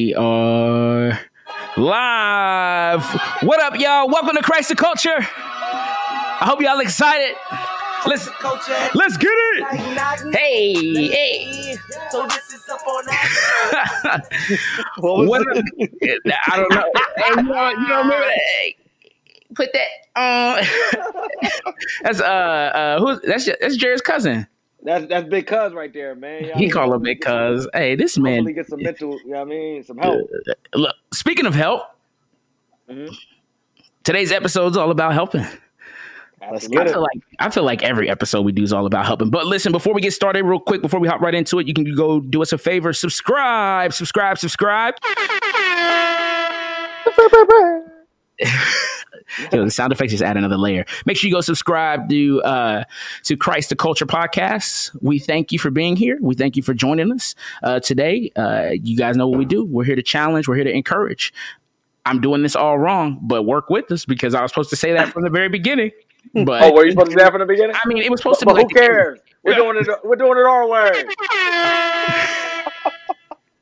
We are live. What up, y'all? Welcome to Christ the Culture. I hope y'all excited. Let's let's get it. Hey, hey. So this is up on What was What it? up? I don't know. Hey, you know, you know remember that? Hey, put that on. that's uh uh who's that's that's Jared's cousin. That's that's big cuz right there, man. You know He what call him big cuz. Hey, this man. Hopefully get some mental, you know what I mean? Some help. Look, speaking of help, Mhm. today's episode is all about helping. Let's I get it. feel like I feel like every episode we do is all about helping. But listen, before we get started, real quick, before we hop right into it, you can go do us a favor, subscribe, subscribe, subscribe. The sound effects just add another layer. Make sure you go subscribe to uh, to Christ the Culture podcast. We thank you for being here. We thank you for joining us uh, today. Uh, you guys know what we do. We're here to challenge. We're here to encourage. I'm doing this all wrong, but work with us because I was supposed to say that from the very beginning. But Oh, were you supposed to do that from the beginning? I mean, it was supposed to But be who like cares? We're doing it. We're doing it our way.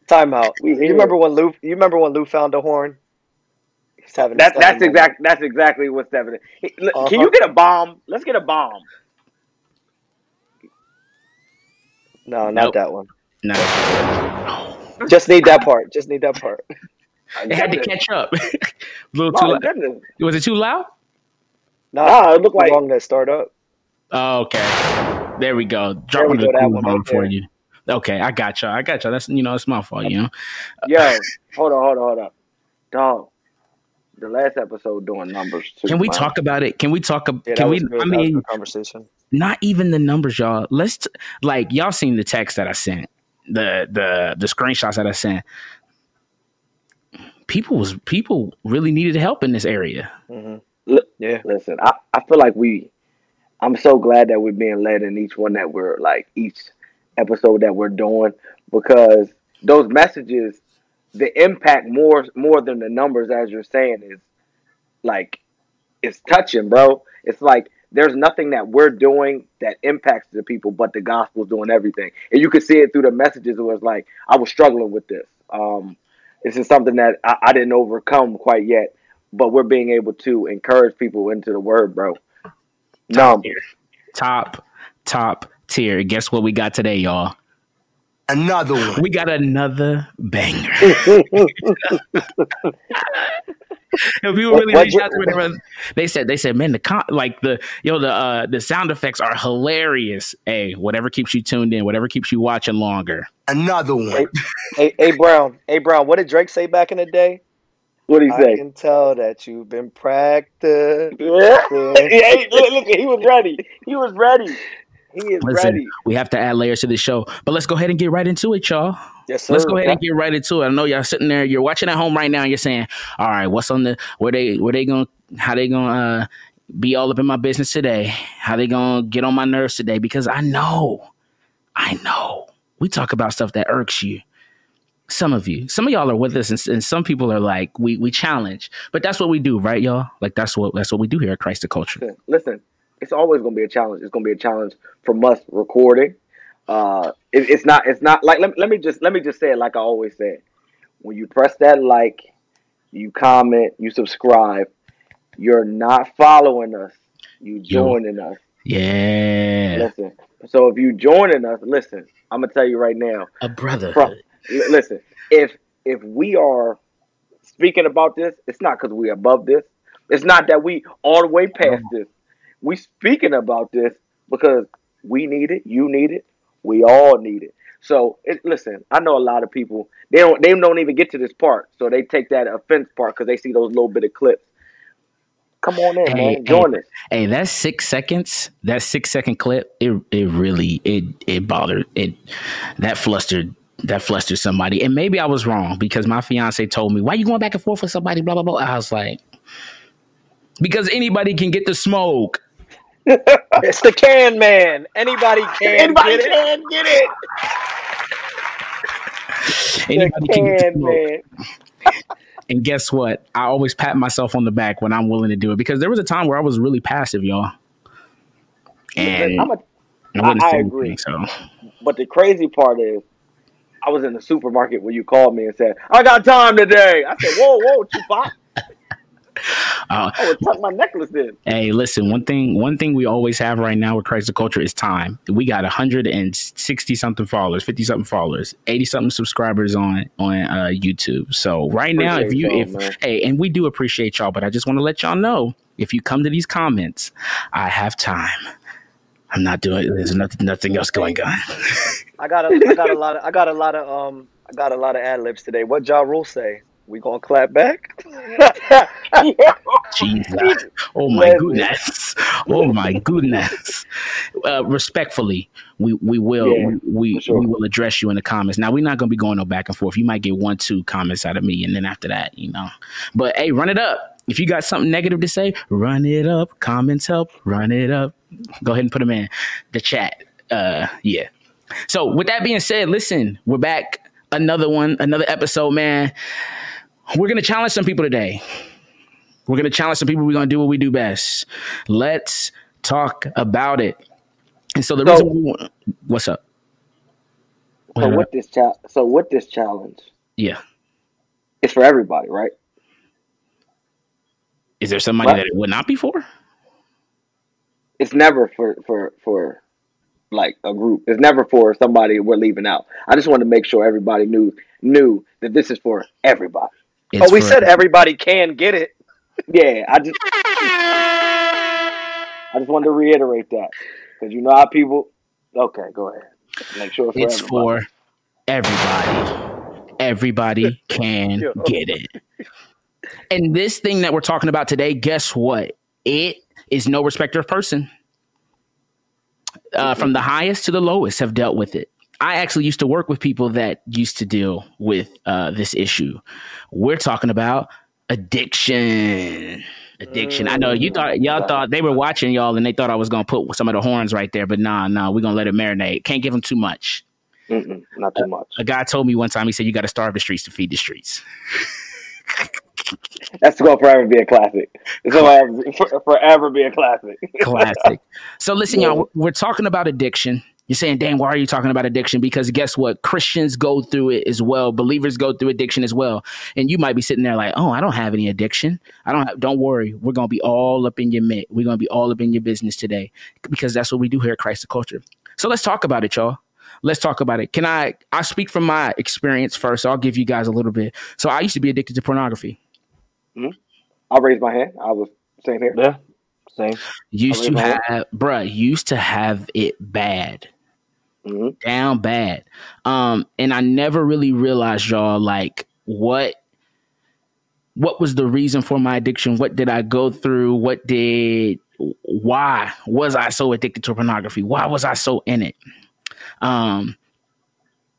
Time out. You remember when Lou? You remember when Lou found a horn? He's having. That, his that's time exact. That's exactly what's happening. Hey, Can Uh-huh. you get a bomb? Let's get a bomb. No, not Nope. that one. No, Just need that part. Just need that part. it had to catch up. a little too My loud. goodness. Was it too loud? No, Nah, it looked like long to start up. Oh, okay. There we go. Dropping we the go, that cool bomb right for there. you. Okay, I got y'all. I got y'all. That's you know, it's my fault. You know. yo. Hold on, hold on, hold on. Dog. The last episode doing numbers too. Can we man. talk about it? Can we talk? ab- Yeah, can we? good. I That was a mean, conversation. not even the numbers, y'all. Let's t- like y'all seen the text that I sent, the the the screenshots that I sent. People was people really needed help in this area. hmm Look, Yeah. Listen, I, I feel like we I'm so glad that we're being led in each one that we're like each episode that we're doing because those messages the impact more more than the numbers as you're saying is like it's touching, bro. It's like there's nothing that we're doing that impacts the people but the gospel's doing everything. And you could see it through the messages it was like I was struggling with this. Um this is something that I, I didn't overcome quite yet but we're being able to encourage people into the word, bro. No, Top top tier. Guess what we got today, y'all? Another one. We got another banger. If people really What- reached what- out to me, they said they said, man, the con- like the yo the uh, the sound effects are hilarious. Hey, whatever keeps you tuned in, whatever keeps you watching longer. Another one. Hey, hey, Brown. Hey, Brown. What did Drake say back in the day? what did he I say? I can tell that you've been practicing. Yeah, yeah look, look, he was ready. He was ready. He is Listen, ready. we have to add layers to the show, but let's go ahead and get right into it, y'all. Yes, sir. Let's go ahead and get right into it. I know y'all sitting there, you're watching at home right now, and you're saying, "All right, what's on the where they where they going to how they gonna uh, be all up in my business today? How they gonna get on my nerves today?" Because I know, I know, we talk about stuff that irks you. Some of you, some of y'all are with us, and, and some people are like, we we challenge, but that's what we do, right, y'all? Like that's what that's what we do here at Christ the Culture. Listen, listen, it's always going to be a challenge. It's going to be a challenge from us recording. Uh, it, it's not. It's not like. Let, let me just let me just say it like I always say. When you press that like, you comment, you subscribe. You're not following us. You joining us. Yeah, Listen. So if you joining us, listen. I'm gonna tell you right now. a brother. Bro, l- listen. If if we are speaking about this, it's not because we above this. It's not that we all the way past this. We speaking about this because we need it. You need it. We all need it. So it, listen, I know a lot of people they don't they don't even get to this part, so they take that offense part because they see those little bit of clips. Come on in, Hey, man. Join us. Hey, that six seconds, that six second clip, it it really it it bothered it that flustered that flustered somebody. And maybe I was wrong because my fiance told me, Why you going back and forth with somebody? Blah blah blah. I was like, Because anybody can get the smoke. It's the can man. Anybody can Anybody get it. can get it. Anybody The can get the can, smoke. man. And guess what? I always pat myself on the back when I'm willing to do it because there was a time where I was really passive, y'all. And I'm a, I, wouldn't I say agree. anything, so but the crazy part is I was in the supermarket when you called me and said, "I got time today." I said, "Whoa, whoa, Tupac." Uh, I would tuck my necklace in. Hey, listen, one thing one thing we always have right now with Christ the Culture is time. We got 160 something followers, 50 something followers, 80 something subscribers on on uh, YouTube. So right now, if you if man. hey, and we do appreciate y'all, but I just want to let y'all know if you come to these comments, I have time. I'm not doing there's nothing nothing else going on. I got a, I got a lot of, I got a lot of, um, I got a lot of ad libs today. What Ja Rule say? We gonna clap back? Jesus. Oh my goodness. Oh my goodness. Uh, respectfully, we, we will Yeah, we we, sure. we will address you in the comments. Now we're not gonna be going no back and forth. You might get one, two comments out of me, and then after that, you know. But hey, run it up. If you got something negative to say, run it up. Comments help. Run it up. Go ahead and put them in the chat. Uh yeah. So with that being said, listen, we're back. Another one, another episode, man. We're gonna challenge some people today. We're gonna challenge some people. We're gonna do what we do best. Let's talk about it. And so the So- reason we want, what's up? So what this cha- So what this challenge? Yeah. It's for everybody, right? Is there somebody that it would not be for? It's never for for for like a group. It's never for somebody we're leaving out. I just wanted to make sure everybody knew knew that this is for everybody. It's oh, we for- said everybody can get it. Yeah, I just I just wanted to reiterate that because you know how people. Okay, go ahead. Make sure it's for it's everybody. for everybody. Everybody can get it. And this thing that we're talking about today, guess what? It is no respecter of person. Uh, from the highest to the lowest have dealt with it. I actually used to work with people that used to deal with uh, this issue. We're talking about addiction. Addiction. I know you thought y'all thought they were watching y'all and they thought I was gonna put some of the horns right there, but nah, nah, we're gonna let it marinate. Can't give them too much. Mm-mm, not too much. A guy told me one time, he said, You got to starve the streets to feed the streets. That's going to forever be a classic. It's going to forever, forever be a classic. Classic. so, listen, Yeah. y'all, we're talking about addiction. You're saying, dang, why are you talking about addiction? Because guess what? Christians go through it as well. Believers go through addiction as well. And you might be sitting there like, oh, I don't have any addiction. I don't have, don't worry. We're going to be all up in your mitt. We're going to be all up in your business today because that's what we do here at Christ the Culture. So let's talk about it, y'all. Let's talk about it. Can I, I speak from my experience first. So I'll give you guys a little bit. So I used to be addicted to pornography. Mm-hmm. I'll raise my hand. I was same here. Yeah, same. Used to raise my hand. have, bruh, used to have it bad. Hmm down bad. Um, and I never really realized, y'all, like what what was the reason for my addiction? What did I go through? What did why was I so addicted to pornography? Why was I so in it? Um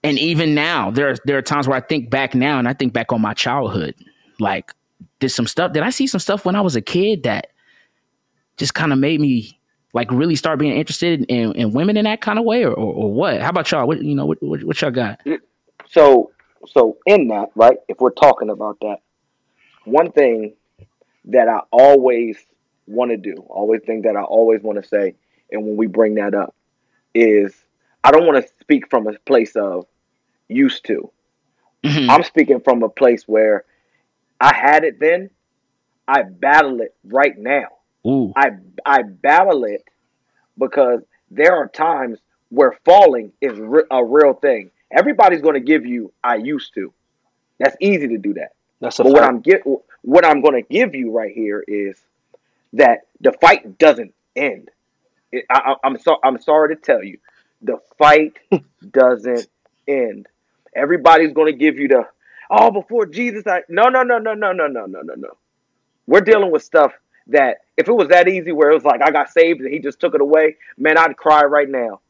and even now, there are there are times where I think back now and I think back on my childhood. Like, did some stuff, did I see some stuff when I was a kid that just kind of made me like really start being interested in, in women in that kind of way or, or, or what? How about y'all? What you know, what, what, what y'all got? So, so in that, right? If we're talking about that, one thing that I always want to do, always think that I always want to say, and when we bring that up, is I don't want to speak from a place of used to. Mhm. I'm speaking from a place where I had it then, I battle it right now. Ooh, I I battle it because there are times where falling is re- a real thing. Everybody's going to give you I used to. That's easy to do that. That's But what. I'm get what I'm going to give you right here is that the fight doesn't end. It, I, I'm so I'm sorry to tell you, the fight doesn't end. Everybody's going to give you the oh before Jesus. I no no no no no no no no no no. We're dealing with stuff that if it was that easy, where it was like I got saved and He just took it away, man, I'd cry right now.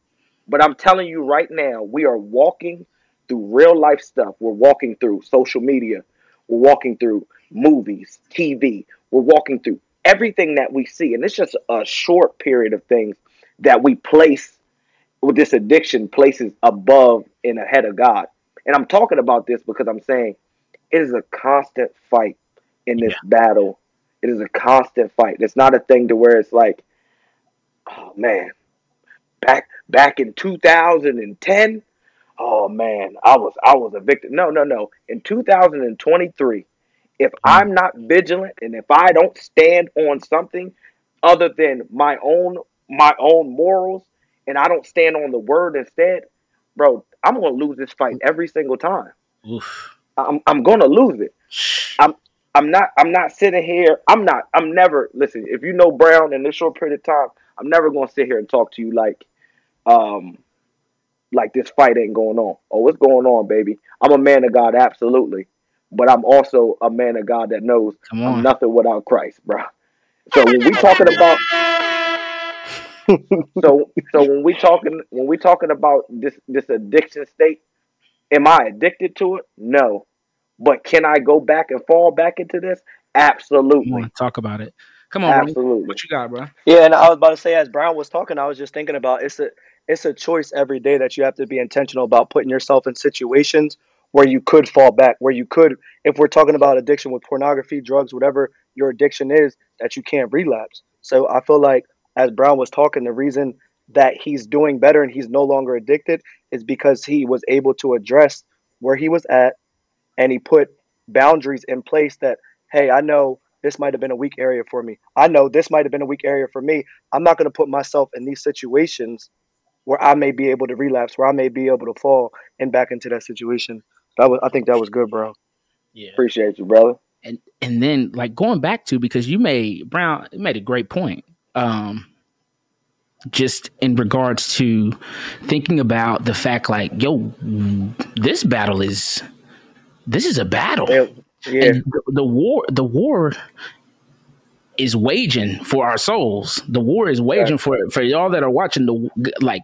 But I'm telling you right now, we are walking through real life stuff. We're walking through social media. We're walking through movies, TV. We're walking through everything that we see. And it's just a short period of things that we place with this addiction places above and ahead of God. And I'm talking about this because I'm saying it is a constant fight in this battle. It is a constant fight. It's not a thing to where it's like, oh man, back back in 2010, oh man, I was I was a victim. No, no, no. In 2023, if hmm. I'm not vigilant and if I don't stand on something other than my own my own morals and I don't stand on the word instead, bro, I'm gonna lose this fight every single time. Oof. I'm I'm gonna lose it. I'm I'm not I'm not sitting here. I'm not I'm never listen, if you know Brown in this short period of time, I'm never gonna sit here and talk to you like um like this fight ain't going on. Oh, what's going on, baby? I'm a man of God, absolutely. But I'm also a man of God that knows I'm nothing without Christ, bro. So when we talking about so so when we talking when we talking about this this addiction state, am I addicted to it? No. But can I go back and fall back into this? Absolutely. talk about it. Come on, Ronnie. Absolutely. what you got, bro? Yeah, and I was about to say, as Brown was talking, I was just thinking about it's a it's a choice every day that you have to be intentional about putting yourself in situations where you could fall back, where you could, if we're talking about addiction with pornography, drugs, whatever your addiction is, that you can't relapse. So I feel like as Brown was talking, the reason that he's doing better and he's no longer addicted is because he was able to address where he was at and he put boundaries in place that hey i know this might have been a weak area for me i know this might have been a weak area for me i'm not going to put myself in these situations where i may be able to relapse where i may be able to fall and back into that situation that was i think that was good bro Yeah. Appreciate you, brother. and and then like going back to because you made Brown made a great point. Um just in regards to thinking about the fact like yo this battle is this is a battle. Yeah, yeah. the, the war the war is waging for our souls. The war is waging for for y'all that are watching the like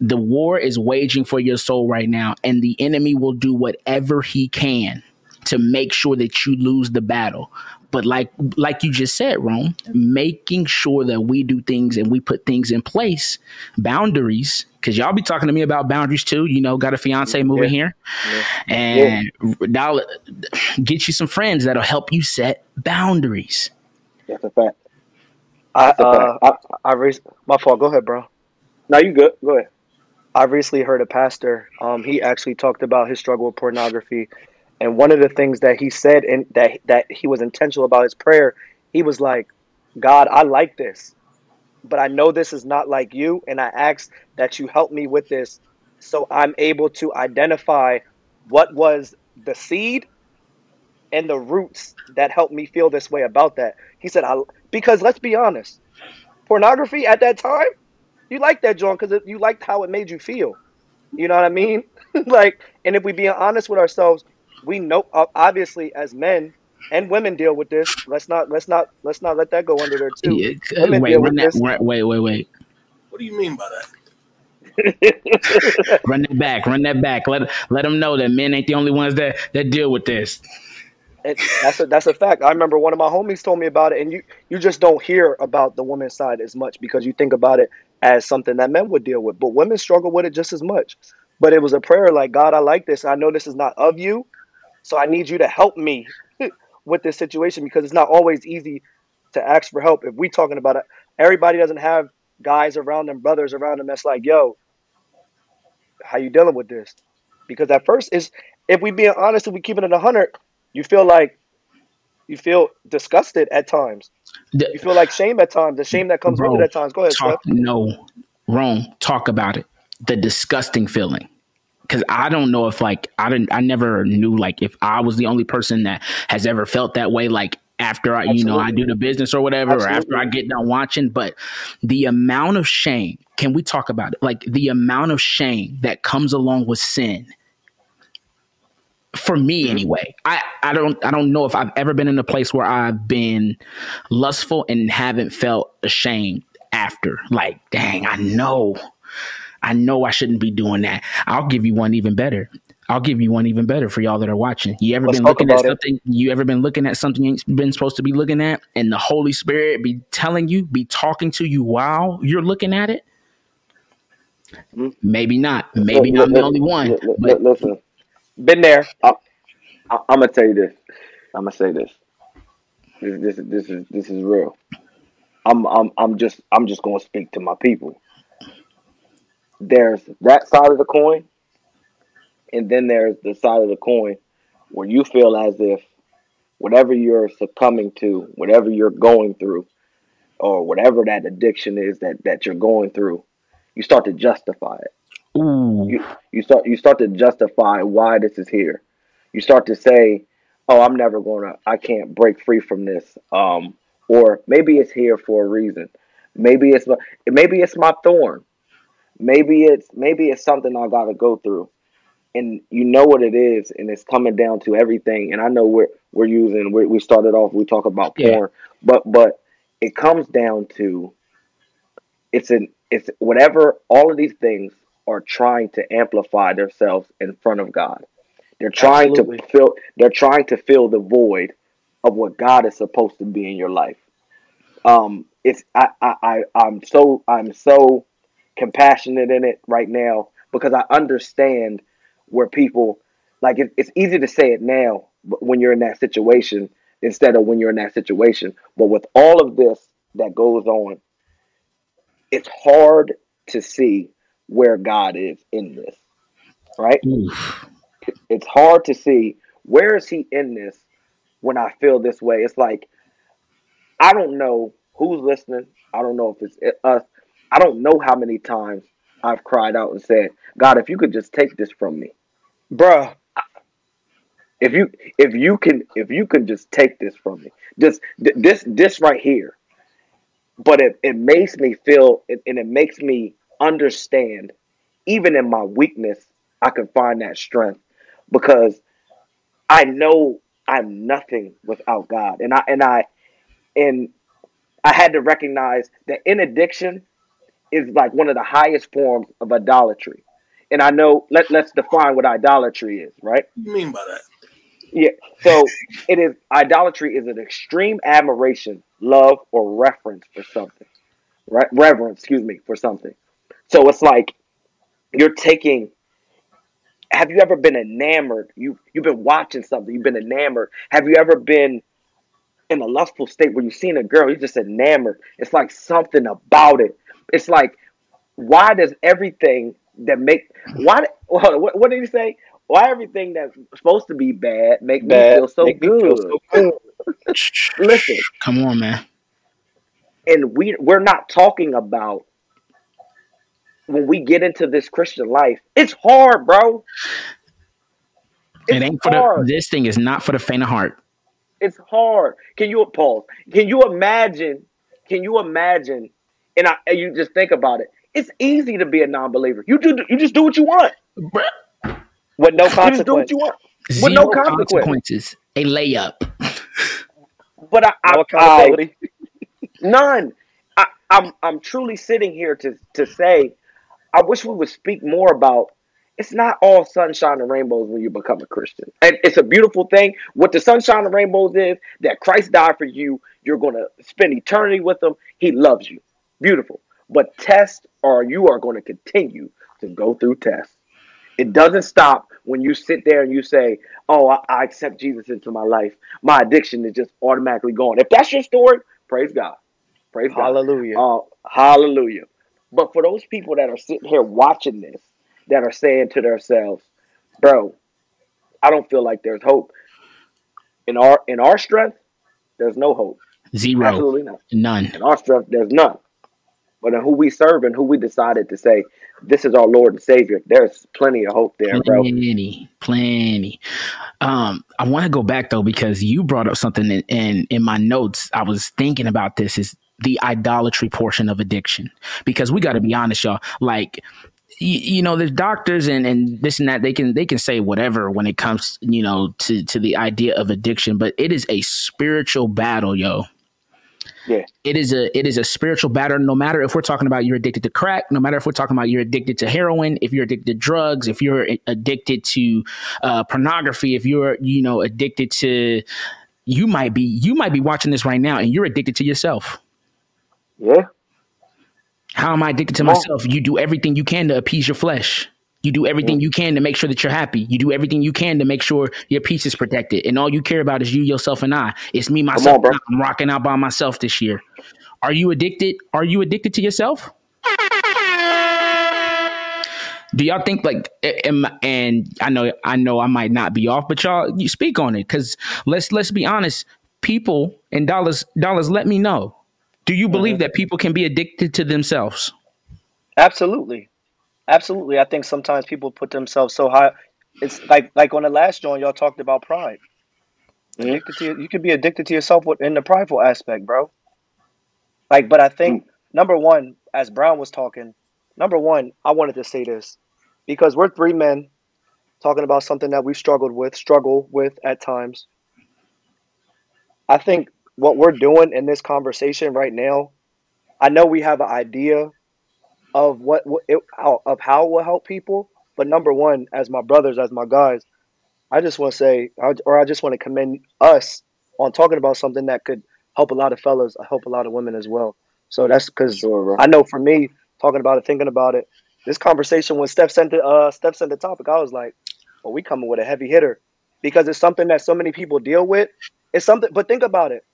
the war is waging for your soul right now and the enemy will do whatever he can to make sure that you lose the battle but like like you just said Rome making sure that we do things and we put things in place boundaries because y'all be talking to me about boundaries too you know got a fiance moving here and now get you some friends that'll help you set boundaries That's a fact. i That's uh fact. I, i re- my fault go ahead bro Now you good. Go ahead. I recently heard a pastor. Um, he actually talked about his struggle with pornography, and one of the things that he said and that that he was intentional about his prayer. He was like, "God, I like this, but I know this is not like you, and I ask that you help me with this, so I'm able to identify what was the seed and the roots that helped me feel this way about that." He said, "I because let's be honest, pornography at that time." You liked that, John, because you liked how it made you feel. You know what I mean? like, and if we being honest with ourselves, we know uh, obviously as men and women deal with this. Let's not let's not let's not let that go under there too. Yeah, Women wait, deal run with that, this. wait, wait, wait, wait. What do you mean by that? Run that back, run that back. Let let them know that men ain't the only ones that that deal with this. And that's a that's a fact. I remember one of my homies told me about it, and you you just don't hear about the women's side as much because you think about it as something that men would deal with, but women struggle with it just as much. But it was a prayer like, God, I like this. I know this is not of you, so I need you to help me with this situation because it's not always easy to ask for help. If we talking about it, everybody doesn't have guys around them, brothers around them that's like, yo, how you dealing with this? Because at first is if we being honest, if we keeping it a hundred, you feel like you feel disgusted at times. You feel like shame at times. The shame that comes Bro, with it at times. Go ahead, talk, no, wrong. talk about it. The disgusting feeling. Cause I don't know if like I didn't I never knew like if I was the only person that has ever felt that way like after I you know I do the business or whatever or after I get done watching but the amount of shame can we talk about it? Like the amount of shame that comes along with sin. For me mm-hmm. anyway. I I don't I don't know if I've ever been in a place where I've been lustful and haven't felt ashamed after. Like dang I know I know I shouldn't be doing that. I'll give you one even better. I'll give you one even better for y'all that are watching. You ever Let's been looking at it. something? You ever been looking at something you ain't been supposed to be looking at, and the Holy Spirit be telling you, be talking to you while you're looking at it? Hmm? Maybe not. Maybe Look, I'm the look, only one. look, But listen, Been there. I, I'm gonna tell you this. I'm gonna say this. This, this, is- this is this is real. I'm, I'm, I'm just, I'm just gonna speak to my people. There's that side of the coin, And then there's the side of the coin where you feel as if whatever you're succumbing to, whatever you're going through, or whatever that addiction is that, that you're going through, you start to justify it. Ooh. You you start you start to justify why this is here. You start to say, "Oh, I'm never gonna. I can't break free from this." Um, or maybe it's here for a reason. Maybe it's my- maybe it's my thorn. Maybe it's maybe it's something I got to go through. And you know what it is, and it's coming down to everything. And I know we're we're using we we started off we talk about Yeah. porn, but but it comes down to it's an it's whatever all of these things are trying to amplify themselves in front of God. They're trying Absolutely. to fill they're trying to fill the void of what God is supposed to be in your life. Um it's I I, I I'm so I'm so compassionate in it right now because I understand where people like it, it's easy to say it now but when you're in that situation instead of when you're in that situation. But with all of this that goes on, it's hard to see where God is in this, right? Oof. It's hard to see where is He in this when I feel this way. It's like I don't know who's listening. I don't know if it's us. I don't know how many times I've cried out and said, "God, if you could just take this from me." Bruh. if you if you can if you can just take this from me just this this right here but it, it makes me feel and and it makes me understand even in my weakness i can find that strength because i know i'm nothing without god and i and i and i had to recognize that in addiction is like one of the highest forms of idolatry and i know let, let's define what idolatry is right What do you mean by that? yeah. So it is idolatry is an extreme admiration, love, or reference for something. Right? Reverence, excuse me, for something. So it's like you're taking have you ever been enamored? You you've been watching something, you've been enamored. Have you ever been in a lustful state where you've seen a girl, you're just enamored. It's like something about it. It's like, why does everything that make why what, what did he say? Why everything that's supposed to be bad make me feel so Make good? feel so good. Listen, Come on, man. and we we're not talking about when we get into this Christian life. It's hard, bro. It's it ain't for the. This thing is not for the faint of heart. It's hard. Can you pause? Can you imagine? Can you imagine? And I, and you just think about it. It's easy to be a non-believer. You do. You just do what you want. With no You just do what you want. Zero With no consequence. consequences. A layup. But I, I, No I accountability. none. I, I'm I'm truly sitting here to to say, I wish we would speak more about. It's not all sunshine and rainbows when you become a Christian, and it's a beautiful thing. What the sunshine and rainbows is that Christ died for you. You're gonna spend eternity with Him. He loves you. Beautiful. But test, or you are going to continue to go through tests. It doesn't stop when you sit there and you say, "Oh, I, I accept Jesus into my life. My addiction is just automatically gone." If that's your story, praise God. Praise God. Hallelujah. Uh, hallelujah. But for those people that are sitting here watching this, that are saying to themselves, "Bro, I don't feel like there's hope in our in our strength. There's no hope. Zero. Absolutely not. None. In our strength, there's none. But who we serve and who we decided to say, this is our Lord and Savior, there's plenty of hope there, bro. Plenty, plenty. Um, I want to go back though because you brought up something in, in in my notes. I was thinking about this is the idolatry portion of addiction because we got to be honest, y'all. Like, you know, there's doctors and and this and that. They can they can say whatever when it comes, you know, to to the idea of addiction, but it is a spiritual battle, yo Yeah. it is a it is a spiritual battle. No matter if we're talking about you're addicted to crack no matter if we're talking about you're addicted to heroin if you're addicted to drugs if you're addicted to uh, pornography if you're you know addicted to you might be you might be watching this right now and you're addicted to yourself. Yeah. how am i addicted to myself? You do everything you can to appease your flesh you do everything you can to make sure that you're happy. You do everything you can to make sure your peace is protected. And all you care about is you, yourself, and I. It's me, myself. I. I'm rocking out by myself this year. Are you addicted? Are you addicted to yourself? Do y'all think like am, and I know I know I might not be off, but y'all you speak on it because let's let's be honest. People and dollars dollars. Let me know. Do you believe that people can be addicted to themselves? Absolutely, absolutely. I think sometimes people put themselves so high. It's like like on the last joint, y'all talked about pride. Addicted to you could be addicted to yourself in the prideful aspect, bro. Like, but I think mm. number one, as Brown was talking, number one, I wanted to say this because we're three men talking about something that we've struggled with, struggle with at times. I think what we're doing in this conversation right now, I know we have an idea of what, it, how, of how it will help people, but number one, as my brothers, as my guys, I just want to say, or I just want to commend us on talking about something that could help a lot of fellas, help a lot of women as well. So that's because Sure. I know for me, talking about it, thinking about it, this conversation when Steph sent the uh, Steph sent the topic, I was like, well, we coming with a heavy hitter because it's something that so many people deal with. It's something, but think about it.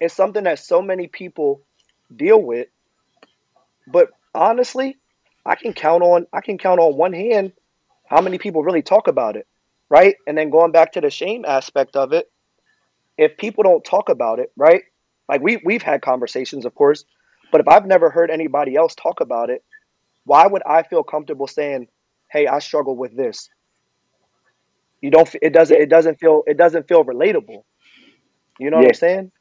It's something that so many people deal with. But honestly, I can count on I can count on one hand how many people really talk about it, right? And then going back to the shame aspect of it, if people don't talk about it, right? Like we we've had conversations, of course, but if I've never heard anybody else talk about it, why would I feel comfortable saying, "Hey, I struggle with this"? You don't. It doesn't. It doesn't feel. It doesn't feel relatable. You know what I'm saying?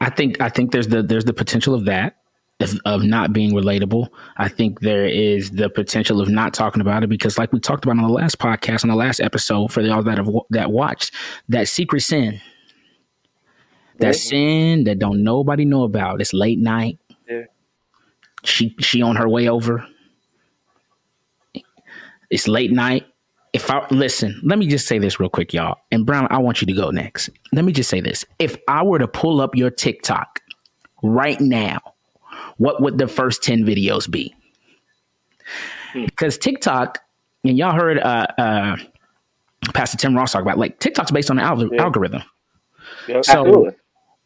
I think I think there's the there's the potential of that of, of not being relatable. I think there is the potential of not talking about it because, like we talked about on the last podcast, on the last episode, for y'all that have that watched, that secret sin, that sin that don't nobody know about. It's late night. Yeah. She she on her way over. It's late night. If I listen, let me just say this real quick, y'all. And Brown, I want you to go next. Let me just say this. If I were to pull up your TikTok right now, what would the first 10 videos be? Because TikTok, and y'all heard uh, uh, Pastor Tim Ross talk about like TikTok's based on an alg- Yeah. algorithm. Yep. So Absolutely.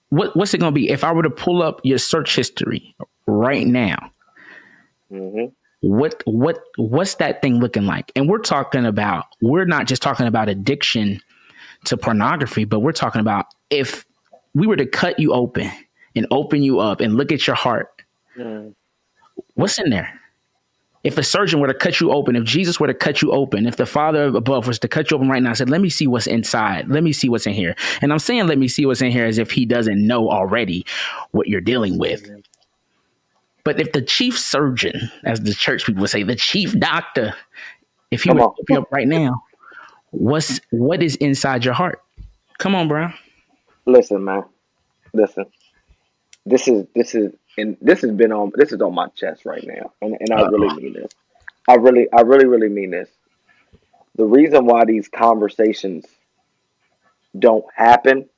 what, what's it going to be? If I were to pull up your search history right now, hmm what what what's that thing looking like and we're talking about we're not just talking about addiction to pornography but we're talking about if we were to cut you open and open you up and look at your heart Mm. what's in there if a surgeon were to cut you open if jesus were to cut you open if the father above was to cut you open right now and said let me see what's inside let me see what's in here and i'm saying let me see what's in here as if he doesn't know already what you're dealing with but if the chief surgeon, as the church people would say, the chief doctor, if he Come open you up right now, what's what is inside your heart? Come on, Brown. Listen, man. Listen. This is this is and this has been on this is on my chest right now. And and I really mean this. I really I really, really mean this. The reason why these conversations don't happen,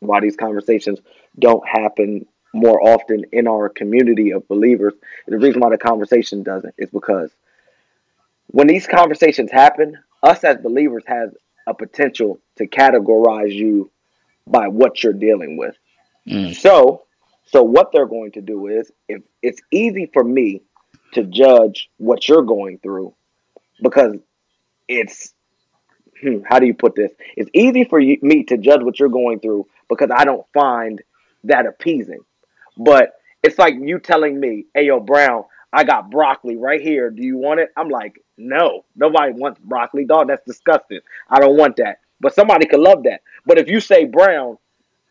why these conversations don't happen more often in our community of believers, the reason why the conversation doesn't is because when these conversations happen, us as believers has a potential to categorize you by what you're dealing with. Mm. So, so what they're going to do is, if it's easy for me to judge what you're going through, because it's hmm, how do you put this? It's easy for you, me to judge what you're going through because I don't find that appeasing. But it's like you telling me, "Hey, yo, Brown, I got broccoli right here. Do you want it?" I'm like, "No, nobody wants broccoli, dog. That's disgusting. I don't want that." But somebody could love that. But if you say, "Brown,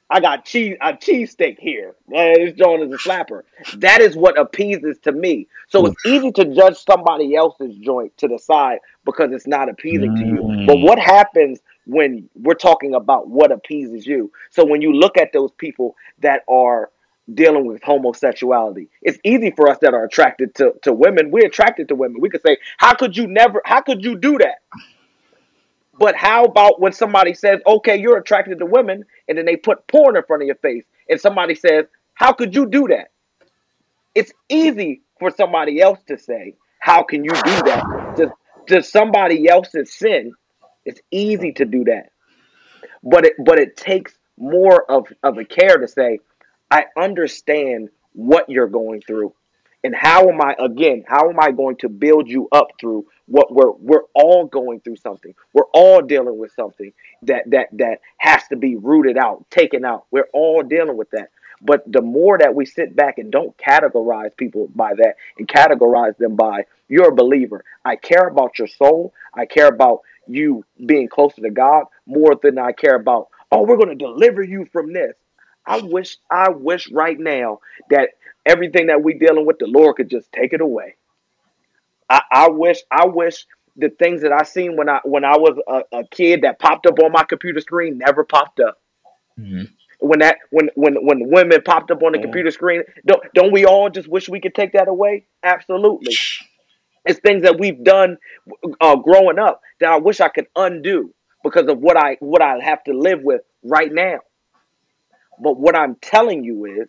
I got cheese a cheesesteak here. Man, this joint is a slapper. That is what appeases to me. So it's easy to judge somebody else's joint to the side because it's not appeasing to you. Mm. But what happens when we're talking about what appeases you? So when you look at those people that are dealing with homosexuality, it's easy for us that are attracted to, to women. We're attracted to women. We could say, How could you never how could you do that? But how about when somebody says, okay, you're attracted to women, and then they put porn in front of your face, and somebody says, how could you do that? It's easy for somebody else to say, how can you do that? To, to somebody else's sin, it's easy to do that. But it but it takes more of, of a care to say, I understand what you're going through. And how am I again? How am I going to build you up through what we're we're all going through something. We're all dealing with something that that that has to be rooted out, taken out. We're all dealing with that. But the more that we sit back and don't categorize people by that and categorize them by you're a believer. I care about your soul. I care about you being closer to God more than I care about, oh, we're going to deliver you from this. I wish I wish right now that everything that we dealing with the Lord could just take it away. I, I wish I wish the things that I seen when I when I was a, a kid that popped up on my computer screen never popped up. Mhm. When that when when when women popped up on the computer screen, don't don't we all just wish we could take that away? Absolutely. It's things that we've done uh, growing up that I wish I could undo because of what I what I have to live with right now. But what I'm telling you is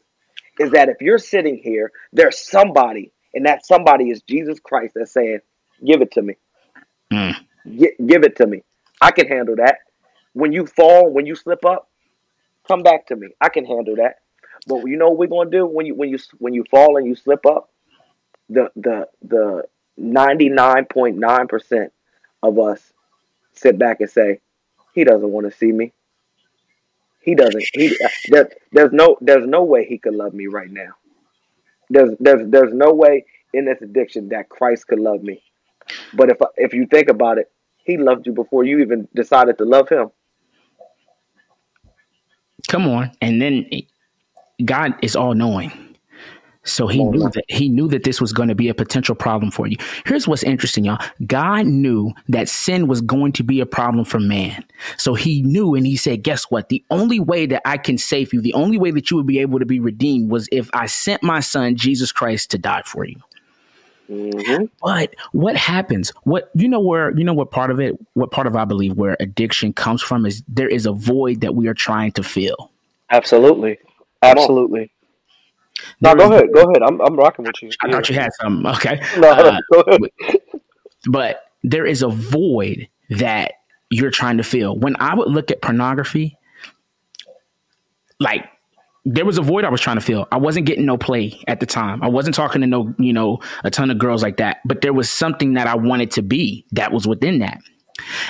is that if you're sitting here, there's somebody, and that somebody is Jesus Christ that's saying, "Give it to me, Mm. Gi- give it to me. I can handle that." When you fall, when you slip up, come back to me. I can handle that. But you know what we're gonna do when you when you when you fall and you slip up? The the the ninety nine point nine percent of us sit back and say, "He doesn't want to see me. He doesn't. He uh, there, there's no there's no way he could love me right now. There's there's there's no way in this addiction that Christ could love me. But if if you think about it, he loved you before you even decided to love him. Come on. And then God is all knowing. So he knew that he knew that this was going to be a potential problem for you. Here's what's interesting, y'all. God knew that sin was going to be a problem for man. So he knew and he said, guess what? The only way that I can save you, the only way that you would be able to be redeemed was if I sent my son, Jesus Christ, to die for you. hmm But what happens? What you know where you know what part of it, what part of I believe where addiction comes from is there is a void that we are trying to fill. Absolutely. Absolutely. No, go ahead. Go ahead. I'm I'm rocking with you. I thought you had some. Okay. No, Uh, go ahead. but there is a void that you're trying to fill. When I would look at pornography, like there was a void I was trying to fill. I wasn't getting no play at the time. I wasn't talking to no, you know, a ton of girls like that. But there was something that I wanted to be that was within that.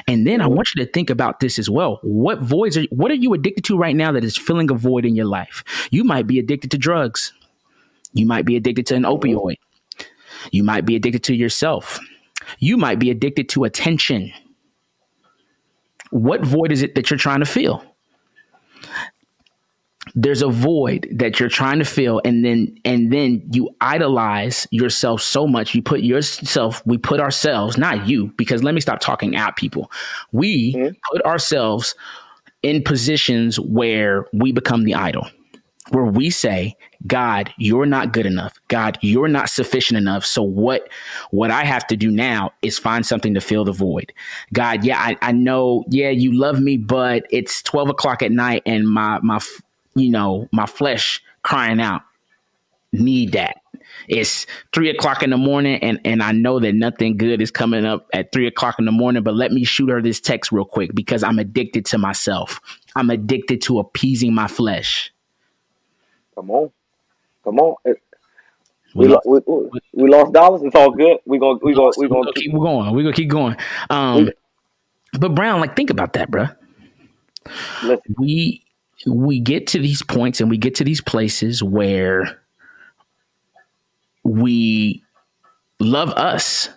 And then I want you to think about this as well. What voids are what are you addicted to right now that is filling a void in your life? You might be addicted to drugs. You might be addicted to an opioid. You might be addicted to yourself. You might be addicted to attention. What void is it that you're trying to fill? There's a void that you're trying to fill, and then and then you idolize yourself so much. You put yourself, we put ourselves, not you, because let me stop talking at people. We Mhm. put ourselves in positions where we become the idol where we say god you're not good enough god you're not sufficient enough so what what i have to do now is find something to fill the void god yeah i, I know yeah you love me but it's 12 o'clock at night and my my you know my flesh crying out need that it's three o'clock in the morning and and i know that nothing good is coming up at three o'clock in the morning but let me shoot her this text real quick because i'm addicted to myself i'm addicted to appeasing my flesh Come on, come on. We we, lo- we, we, we lost dollars. It's all good. We gonna we gonna we We're gonna gonna keep going. We're gonna keep going. Um, but Brown, like, think about that, bruh. listen. We we get to these points and we get to these places where we love us.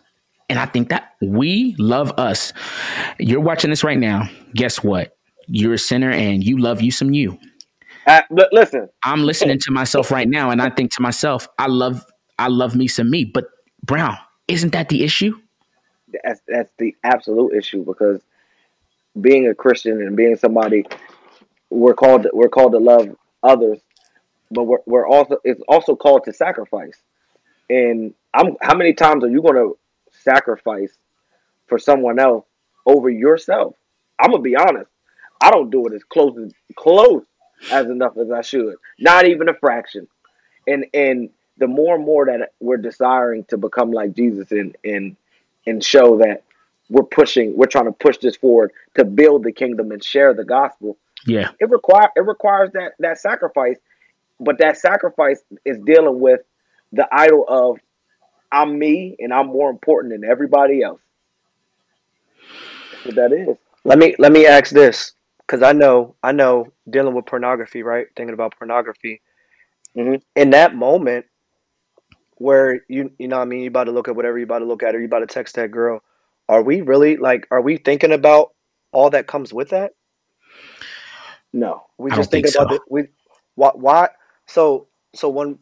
And I think that we love us. You're watching this right now. Guess what? You're a sinner and you love you some you. Uh, listen, I'm listening to myself right now and I think to myself, I love I love me some me. But Brown, isn't that the issue? that's that's the absolute issue because being a Christian and being somebody we're called we're called to love others, but we're we're also it's also called to sacrifice. And I'm how many times are you going to sacrifice for someone else over yourself? I'm gonna be honest. I don't do it as close as close as enough as I should. Not even a fraction. And and the more and more that we're desiring to become like Jesus and and and show that we're pushing, we're trying to push this forward to build the kingdom and share the gospel. Yeah. It require it requires that that sacrifice, but that sacrifice is dealing with the idol of I'm me and I'm more important than everybody else. That's what that is. Let me let me ask this because I know I know dealing with pornography, right? Thinking about pornography. Mhm. In that moment where you you know what I mean you about to look at whatever you about to look at or you about to text that girl, are we really like are we thinking about all that comes with that? No. We I just don't think think about it. we why why so so when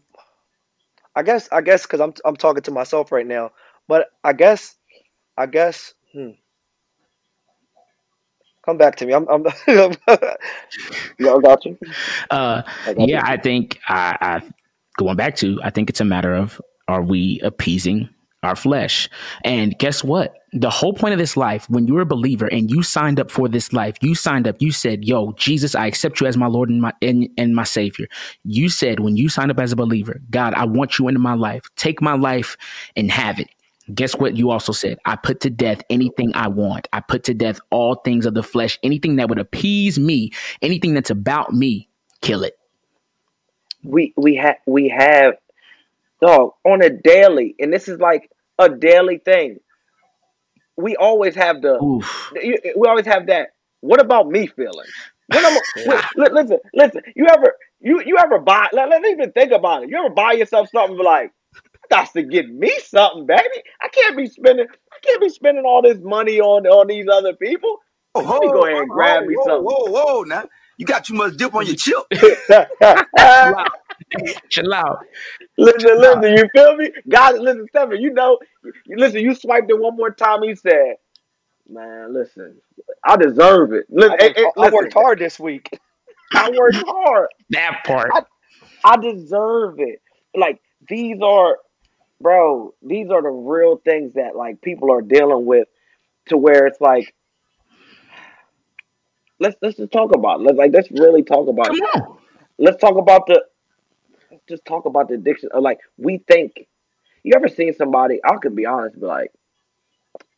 I guess I guess because I'm I'm talking to myself right now, but I guess I guess hmm. Come back to me. I'm I'm Yeah, I got you. Uh, I got yeah, you. I think I, I going back to I think it's a matter of are we appeasing our flesh? And guess what? The whole point of this life, when you're a believer and you signed up for this life, you signed up. You said, "Yo, Jesus, I accept you as my Lord and my and, and my Savior." You said when you signed up as a believer, God, I want you into my life. Take my life and have it. Guess what? You also said, I put to death anything I want. I put to death all things of the flesh, anything that would appease me, anything that's about me, kill it. we we have we have dog on a daily, and this is like a daily thing. We always have the Oof. we always have that. What about me feeling? When I'm, wait, listen, listen. You ever you you ever buy? Let, let's even think about it. You ever buy yourself something and like, I got to get me something, baby. I can't be spending. I can't be spending all this money on on these other people. Oh, Let me go ahead and grab me whoa, something. Whoa, whoa, whoa! Now you got too much dip on your chip. Chill out. Listen, listen, you feel me? God, listen, Stephen, you know, you, listen, you swiped it one more time. He said, "Man, listen, I deserve it. I Listen, worked, eh, eh, I listen, worked hard this week. I worked hard. That part. I deserve it. Like these are, bro, these are the real things that like people are dealing with, to where it's like, let's let's just talk about it. Let's like let's really talk about Come it. on. Let's talk about the, let's just talk about the addiction. Of like we think, you ever seen somebody? I could be honest, be like,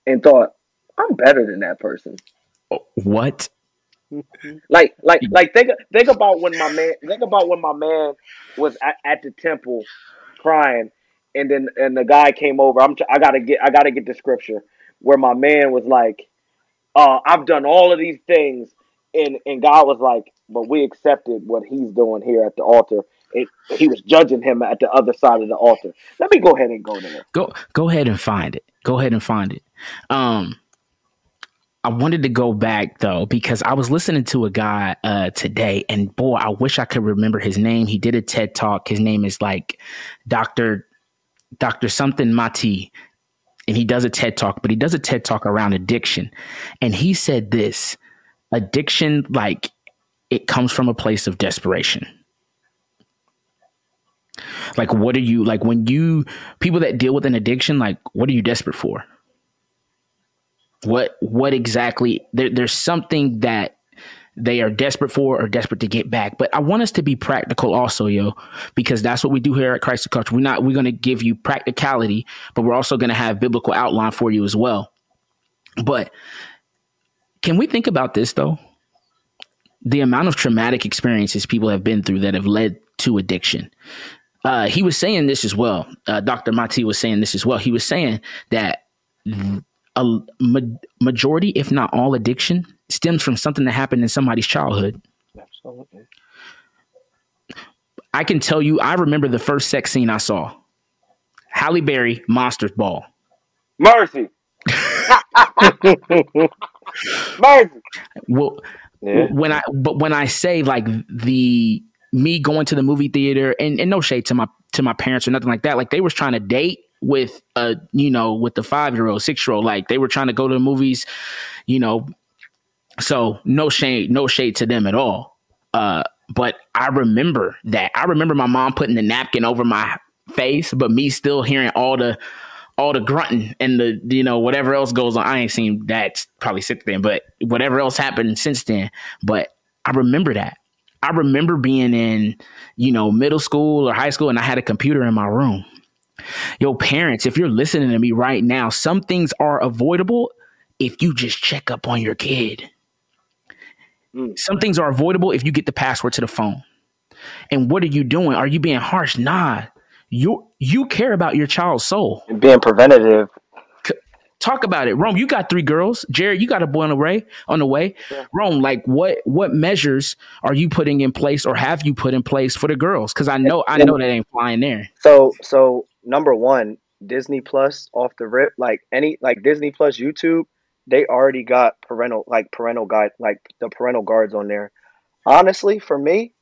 and thought I'm better than that person. What? Like, like, like, think, think about when my man, think about when my man was at, at the temple crying, and then and the guy came over. I'm, tr- I gotta get, I gotta get the scripture where my man was like, uh, "I've done all of these things," and and God was like, "But we accepted what he's doing here at the altar." It, he was judging him at the other side of the altar. Let me go ahead and go there. Go go ahead and find it. Go ahead and find it. Um I wanted to go back though because I was listening to a guy uh today and boy, I wish I could remember his name. He did a TED talk. His name is like Dr. Dr. something Maté. And he does a TED talk, but he does a TED talk around addiction. And he said this addiction, like it comes from a place of desperation. Like, what are you like when you people that deal with an addiction? Like, what are you desperate for? What what exactly? There, there's something that they are desperate for or desperate to get back. But I want us to be practical also, yo, because that's what we do here at Christ the Culture. We're not we're going to give you practicality, but we're also going to have biblical outline for you as well. But can we think about this though? The amount of traumatic experiences people have been through that have led to addiction. Uh, he was saying this as well. Uh, Dr. Maté was saying this as well. He was saying that a ma- majority, if not all, addiction stems from something that happened in somebody's childhood. Absolutely. I can tell you, I remember the first sex scene I saw. Halle Berry, Monster's Ball. Mercy, mercy. Well, Yeah. when I but when I say like the me going to the movie theater and, and no shade to my to my parents or nothing like that, like they was trying to date with a you know with the five year old, six year old, like they were trying to go to the movies, you know. So no shade, no shade to them at all. Uh, but I remember that. I remember my mom putting the napkin over my face, but me still hearing all the all the grunting and the you know whatever else goes on. I ain't seen that probably since then, but whatever else happened since then. But I remember that. I remember being in you know middle school or high school, and I had a computer in my room. Yo, parents, if you're listening to me right now, some things are avoidable if you just check up on your kid. Mm. Some things are avoidable if you get the password to the phone. And what are you doing? Are you being harsh? Nah. you you care about your child's soul. And being preventative. Talk about it, Rome. You got three girls, Jared. You got a boy on the way. On the way, Rome. Like what? What measures are you putting in place, or have you put in place for the girls? Because I know, I know that ain't flying there. So so number one, Disney Plus off the rip, like any like Disney Plus YouTube, they already got parental like parental guide like the parental guards on there. Honestly, for me,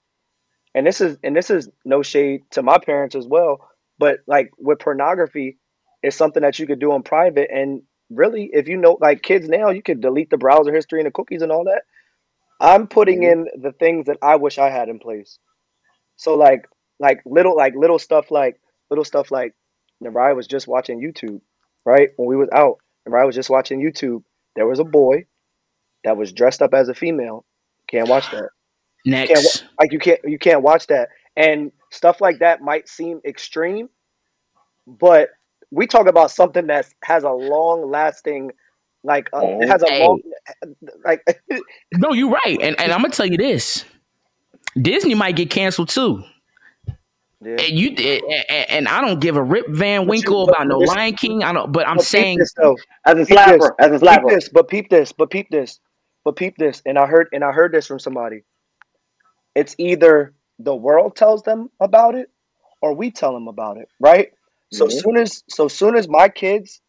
and this is and this is no shade to my parents as well, but like with pornography, it's something that you could do in private. And really if you know like kids now you could delete the browser history and the cookies and all that. I'm putting mm-hmm. in the things that i wish i had in place. So like like little like little stuff like little stuff like Mariah was just watching youtube right? When we was out Mariah was just watching youtube. There was a boy that was dressed up as a female. Can't watch that. Can't, Next, like you can't you can't watch that. And stuff like that might seem extreme but we talk about something that has a long lasting like uh, it has a long like no, you're right, and and I'm gonna tell you this: Disney might get canceled too. Yeah. And you and, and I don't give a rip Van But you- Winkle about no Lion King. I don't, but I'm but saying this, though. As a Peep this. as a peep this but peep this but peep this but peep this and i heard and i heard this from somebody it's either the world tells them about it or we tell them about it right so Mhm. soon as so soon as my kids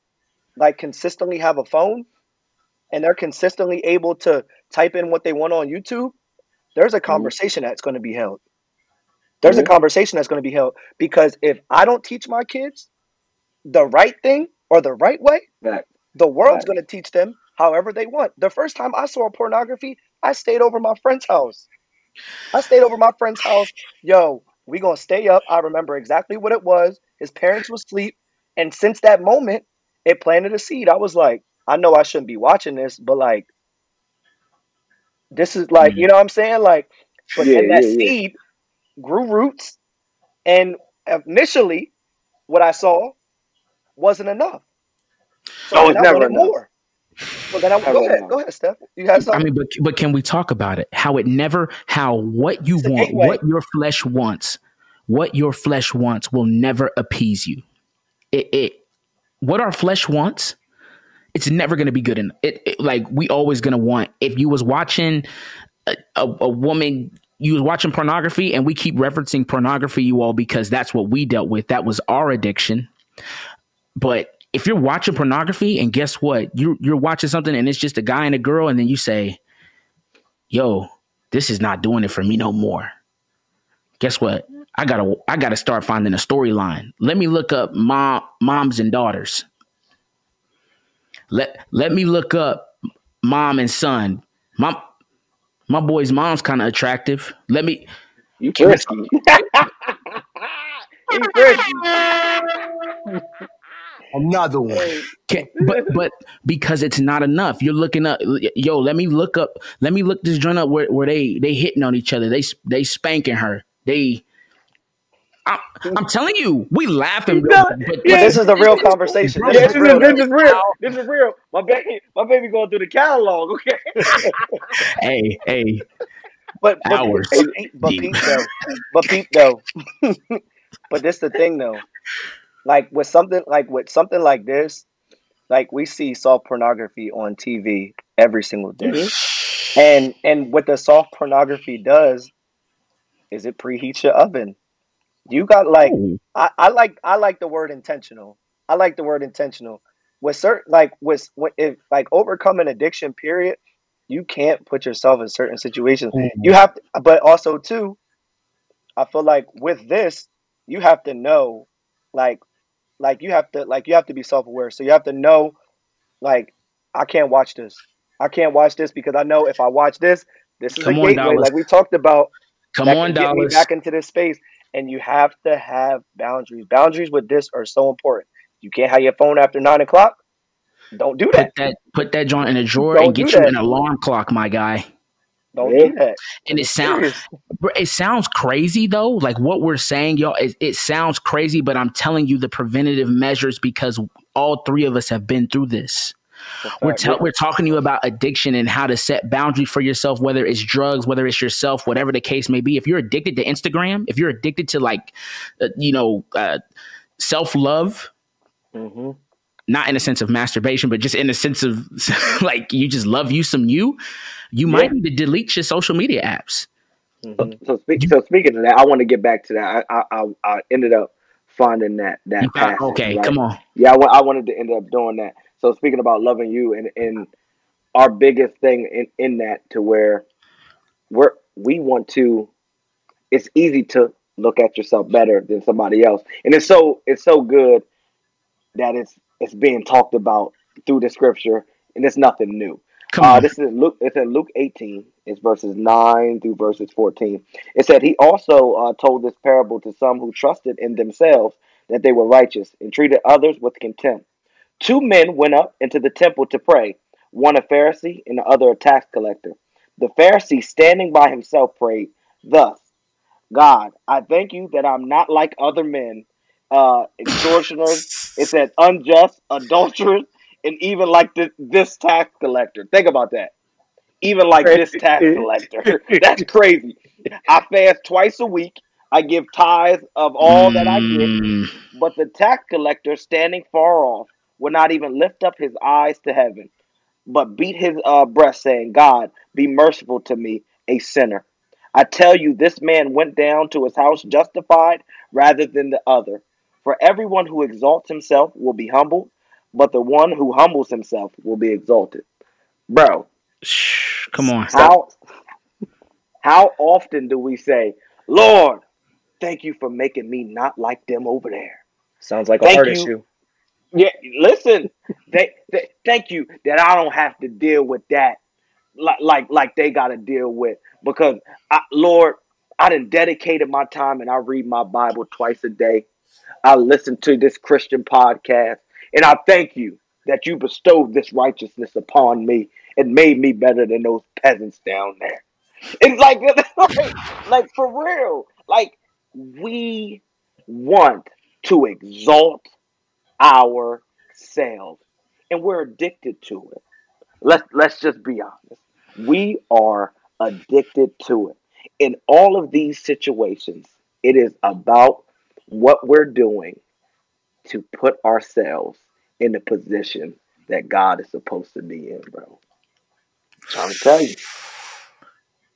like consistently have a phone and they're consistently able to type in what they want on youtube there's a conversation that's going to be held there's a Mhm. conversation that's going to be held because if i don't teach my kids the right thing or the right way Fact. the world's Right. going to teach them however they want. The first time I saw pornography, I stayed over my friend's house. I stayed over my friend's house. Yo, we going to stay up. I remember exactly what it was. His parents was asleep. And since that moment, it planted a seed. I was like, I know I shouldn't be watching this, but like, this is like, you mm-hmm. know what I'm saying? Like, but Yeah, then that yeah, yeah. seed grew roots. And initially, what I saw wasn't enough. So oh, No, then it's I never wanted enough. more. So then I go ahead, enough. go ahead, Steph. You have something? I mean, but but can we talk about it? How it never, how what you It's want, gateway. what your flesh wants, what your flesh wants will never appease you. It, it what our flesh wants, it's never going to be good enough. It, it like we always going to want. If you was watching a, a, a woman, you was watching pornography, and we keep referencing pornography, you all, because that's what we dealt with. That was our addiction. But if you're watching pornography and guess what? You're you're watching something and it's just a guy and a girl, and then you say, Yo, this is not doing it for me no more. Guess what? I gotta I gotta start finding a storyline. Let me look up mom moms and daughters. Let let me look up mom and son. My my boy's mom's kind of attractive. Let me You frisky. you frisky. Another one. Can, but but because it's not enough, you're looking up. Yo, let me look up. Let me look this joint up where, where they they hitting on each other. They they spanking her. They. I'm, I'm telling you, we laughing, No, but, but But this is the real conversation. Bro, Yeah, This this is is, real. this is real. This is real. My baby, my baby going through the catalog. Okay. hey hey, But but, Hours but, peep, but peep though. But peep though. but this the thing though. Like with something like with something like this, like we see soft pornography on TV every single day. Mhm. And and what the soft pornography does is it preheats your oven. You got like I, I like I like the word intentional. I like the word intentional. With certain like with when if like overcoming addiction period, you can't put yourself in certain situations. Mm. You have to, but also too, I feel like with this, you have to know like like you have to like you have to be self-aware. So you have to know like I can't watch this. I can't watch this because I know if I watch this, this is Come a on, gateway Dallas. like we talked about come that on, can get me dollars. back into this space. And you have to have boundaries. Boundaries with this are so important. You can't have your phone after nine o'clock. Don't do that. Put that. that put that joint in a drawer Don't and get you that. an alarm clock, my guy. Don't Yeah. do that. And it sounds It sounds crazy though. Like what we're saying, y'all, it, it sounds crazy, but I'm telling you the preventative measures because all three of us have been through this. We're tell, we're talking to you about addiction and how to set boundaries for yourself, whether it's drugs, whether it's yourself, whatever the case may be. If you're addicted to Instagram, if you're addicted to like, uh, you know, uh, self love, hmm not in a sense of masturbation, but just in a sense of like you just love you some you, you might need to delete your social media apps. Mhm. So, speak, so speaking of that, I want to get back to that. I, I, I, I ended up finding that that You found- passage, okay, right? come on. Yeah, I, I wanted to end up doing that. So speaking about loving you and and our biggest thing in in that to where we're we want to it's easy to look at yourself better than somebody else. And it's so it's so good that it's it's being talked about through the scripture and it's nothing new. Uh, this is Luke. It's in Luke 18. It's verses 9 through verses 14. It said he also uh, told this parable to some who trusted in themselves that they were righteous and treated others with contempt. Two men went up into the temple to pray, one a Pharisee and the other a tax collector. The Pharisee, standing by himself, prayed, Thus, God, I thank you that I'm not like other men, uh, extortioners, it said unjust, adulterers, and even like this, this tax collector. Think about that. Even like this tax collector. That's crazy. I fast twice a week. I give tithes of all that I get. Mm, But the tax collector, standing far off, would not even lift up his eyes to heaven, but beat his uh, breast, saying, God, be merciful to me, a sinner. I tell you, this man went down to his house justified rather than the other. For everyone who exalts himself will be humbled, but the one who humbles himself will be exalted. Bro, shh, come on. how how often do we say, Lord, thank you for making me not like them over there? Sounds like a Thank heart you. issue. Yeah, listen. they, they, thank you that I don't have to deal with that like like like they got to deal with because I, Lord, I done dedicated my time and I read my Bible twice a day. I listen to this Christian podcast and I thank you that you bestowed this righteousness upon me and made me better than those peasants down there. It's like like, like for real. Like we want to exalt ourselves and we're addicted to it let's let's just be honest we are addicted to it in all of these situations it is about what we're doing to put ourselves in the position that god is supposed to be in bro trying to tell you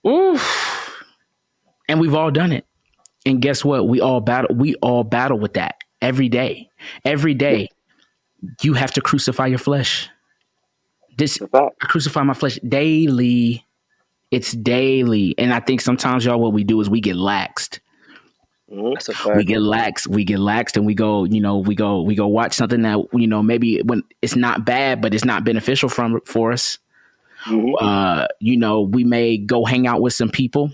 Oof. And we've all done it. And guess what? We all battle. We all battle with that every day. Every day, you have to crucify your flesh. This I crucify my flesh daily. It's daily, and I think sometimes y'all, what we do is we get laxed. Mhm. That's a We get lax. We get laxed, and we go. You know, we go. We go watch something that you know maybe when it's not bad, but it's not beneficial from for us. Mhm. uh, you know, we may go hang out with some people.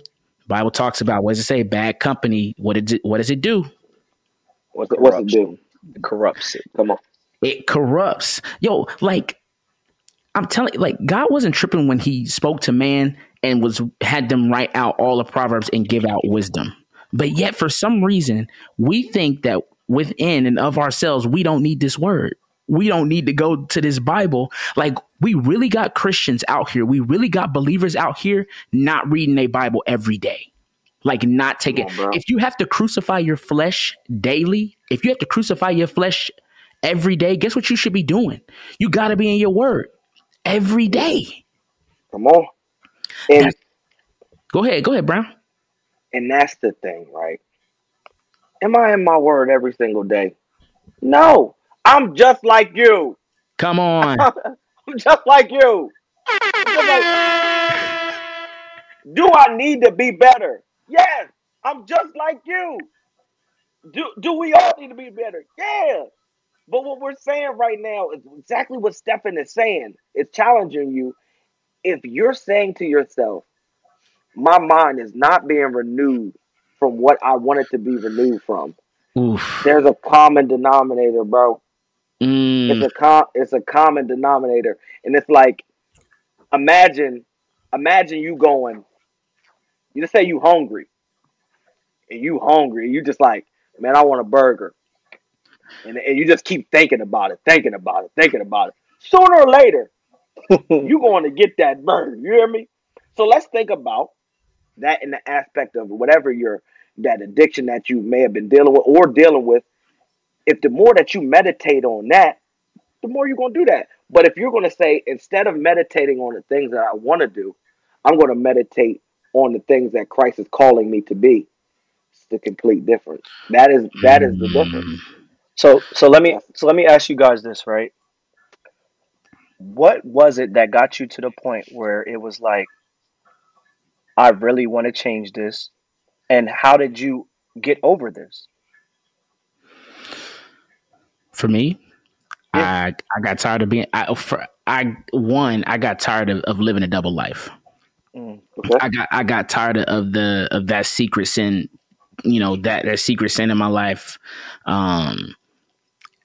Bible talks about what does it say? Bad company. What did it, what does it do? What's it, what's it do It corrupts it. come on It corrupts. Yo, like I'm telling like God wasn't tripping when he spoke to man and was had them write out all the proverbs and give out wisdom. But yet for some reason, we think that within and of ourselves, we don't need this word. We don't need to go to this Bible. Like we really got Christians out here. We really got believers out here not reading a Bible every day. Like not taking on, bro. if you have to crucify your flesh daily, if you have to crucify your flesh every day, guess what you should be doing? You got to be in your word every day. come on and That's- Go ahead, go ahead, Brown. And that's the thing, right? Am I in my word every single day? No. I'm just like you. Come on. I'm just like you. Just like- do I need to be better? Yes. I'm just like you. Do do we all need to be better? Yeah. But what we're saying right now is exactly what Stephen is saying. It's challenging you. If you're saying to yourself, my mind is not being renewed from what I want it to be renewed from. Oof. There's a common denominator, bro. Mm, It's a com- it's a common denominator, and it's like, imagine, imagine you going. You just say you hungry, and you hungry. You just like, man, I want a burger, and and you just keep thinking about it, thinking about it, thinking about it. sooner or later, you're going to get that burn. You hear me? So let's think about that in the aspect of whatever your that addiction that you may have been dealing with or dealing with. If the more that you meditate on that, the more you're going to do that. But if you're going to say instead of meditating on the things that I want to do, I'm going to meditate on the things that Christ is calling me to be. It's the complete difference. That is that is the hmm. difference. So so let me so let me ask you guys this, right? What was it that got you to the point where it was like I really want to change this? And how did you get over this? For me, I I got tired of being I for, I one I got tired of, of living a double life. Mm. Okay. I got I got tired of the of that secret sin, you know that that secret sin in my life. Um,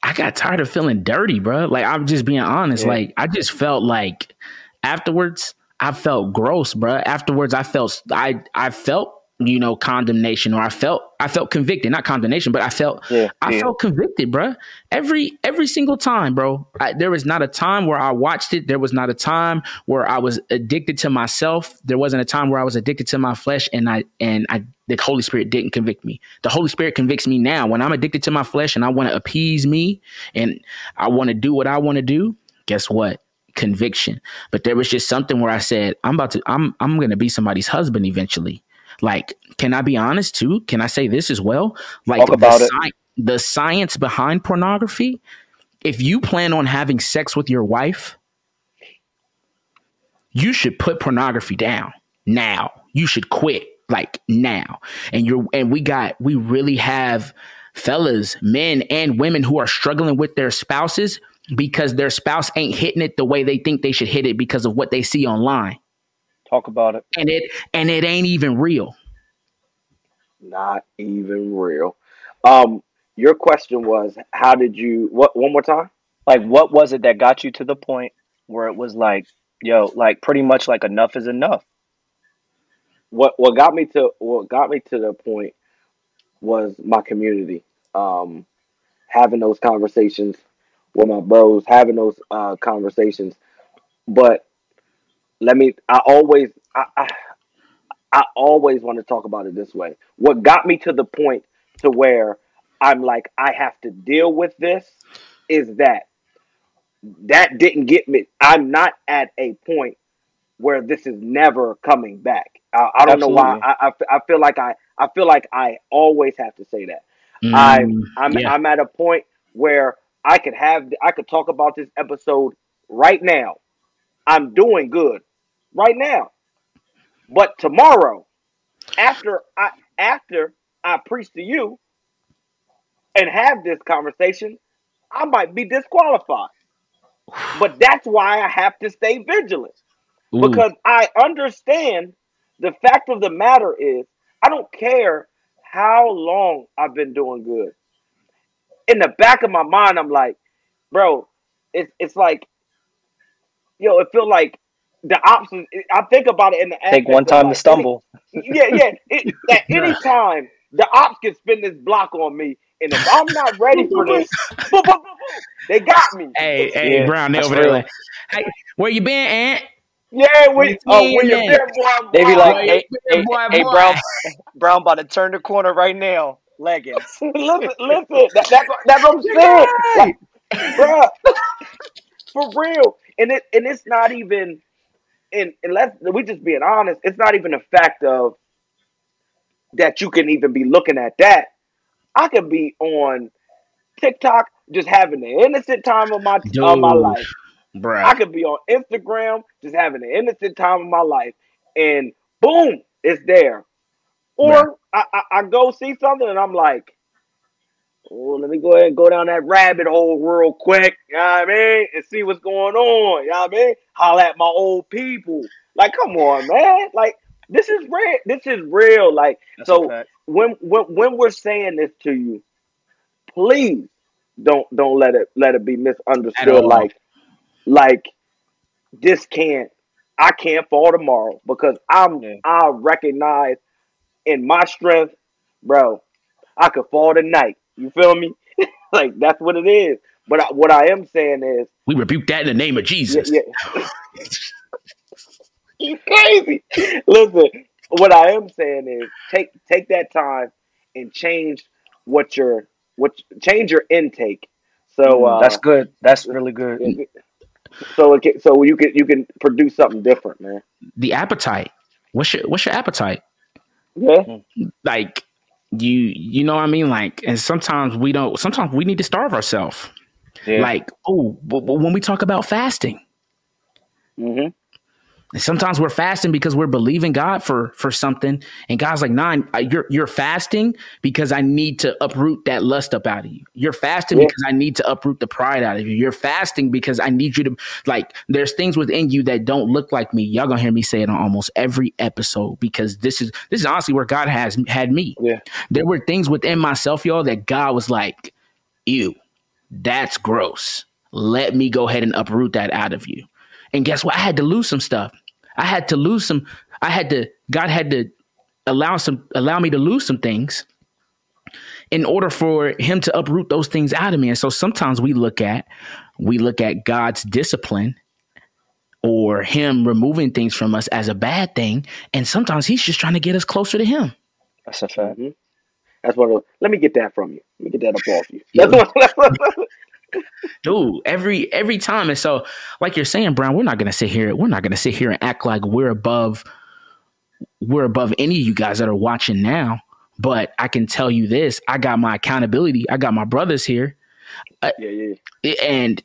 I got tired of feeling dirty, bro. Like I'm just being honest. Yeah. Like I just felt like afterwards I felt gross, bro. Afterwards I felt I I felt you know condemnation or I felt I felt convicted, not condemnation, but I felt Yeah. I yeah. felt convicted, bro. Every every single time, bro. I, there was not a time where I watched it. There was not a time where I was addicted to myself. There wasn't a time where I was addicted to my flesh, and I and I the Holy Spirit didn't convict me. The Holy Spirit convicts me now when I'm addicted to my flesh and I want to appease me and I want to do what I want to do. Guess what? Conviction. But there was just something where I said, I'm about to. I'm I'm gonna be somebody's husband eventually. Like, can I be honest too? Can I say this as well? Like the sci- the science behind pornography, if you plan on having sex with your wife, you should put pornography down now. You should quit like now. And you're and we got we really have fellas, men and women who are struggling with their spouses because their spouse ain't hitting it the way they think they should hit it because of what they see online. Talk about it. And it and it ain't even real. Not even real. Um, your question was, how did you? What? One more time. Like what was it that got you to the point where it was like, yo, like pretty much like enough is enough? What? What got me to? What got me to the point was my community. Um, having those conversations with my bros, having those uh, conversations. But let me. I always. I, I. I always want to talk about it this way. What got me to the point to where I'm like I have to deal with this is that that didn't get me. I'm not at a point where this is never coming back. I, I don't know why. I, I I feel like I I feel like I always have to say that. I'm Mm, I'm yeah. I'm at a point where I could have I could talk about this episode right now. I'm doing good right now. But tomorrow, after I after I preach to you and have this conversation, I might be disqualified. But that's why I have to stay vigilant Ooh, because I understand the fact of the matter is I don't care how long I've been doing good. In the back of my mind, I'm like, bro, it's it's like, yo, it feel like the opposite. I think about it in the Take aspect one of time to stumble. any- yeah, yeah. It, at any time, the ops can spin this block on me, and if I'm not ready for this, boom, boom, boom, boom, they got me. Hey, hey, Yeah, Brown, they that's over there like, hey, where you been, Aunt? Yeah, when, oh, when you're Yeah. there, boy, They be boy, like, Boy, hey, boy, hey, boy, hey. Brown, Brown about to turn the corner right now. Leggings. listen, listen. That, that's what- that's what I'm saying, like, bruh, for real. And it and it's not even. And, and let's we just being honest. It's not even a fact of that you can even be looking at that. I could be on TikTok just having the innocent time of my of my life. Bruh. I could be on Instagram just having the innocent time of my life, and boom, it's there. Or I, I, I go see something and I'm like, oh, let me go ahead and go down that rabbit hole real quick, you know what I mean, and see what's going on, you know what I mean? Holla at my old people. Like, come on, man. Like, this is real. This is real. Like, That's so when when when we're saying this to you, please don't don't let it let it be misunderstood. Like like this can't I can't fall tomorrow because I'm Yeah. I recognize in my strength, bro. I could fall tonight. You feel me? like that's what it is. But I, what I am saying is, We rebuke that in the name of Jesus. yeah. you crazy. Listen, what I am saying is, take take that time and change what your what change your intake. So uh, That's good. That's really good. so it can, so you can you can produce something different, man. The appetite. What's your what's your appetite? Yeah, Like you you know what I mean? Like and sometimes we don't sometimes we need to starve ourselves. Yeah. Like, oh, when we talk about fasting, hmm And sometimes we're fasting because we're believing God for for something, and God's like, "Nah, you're you're fasting because I need to uproot that lust up out of you. You're fasting Yeah. because I need to uproot the pride out of you. You're fasting because I need you to like. There's things within you that don't look like me. Y'all gonna hear me say it on almost every episode because this is this is honestly where God has had me. Yeah. There were things within myself, y'all, that God was like, "Ew, that's gross. Let me go ahead and uproot that out of you." And guess what? I had to lose some stuff. I had to lose some. I had to. God had to allow some. Allow me to lose some things in order for Him to uproot those things out of me. And so sometimes we look at we look at God's discipline or Him removing things from us as a bad thing, and sometimes He's just trying to get us closer to Him. That's a fact. That's what. Let me get that from you. Let me get that up off you. That's what, dude every every time and so like you're saying brown we're not gonna sit here we're not gonna sit here and act like we're above we're above any of you guys that are watching now but i can tell you this i got my accountability i got my brothers here uh, yeah, yeah. and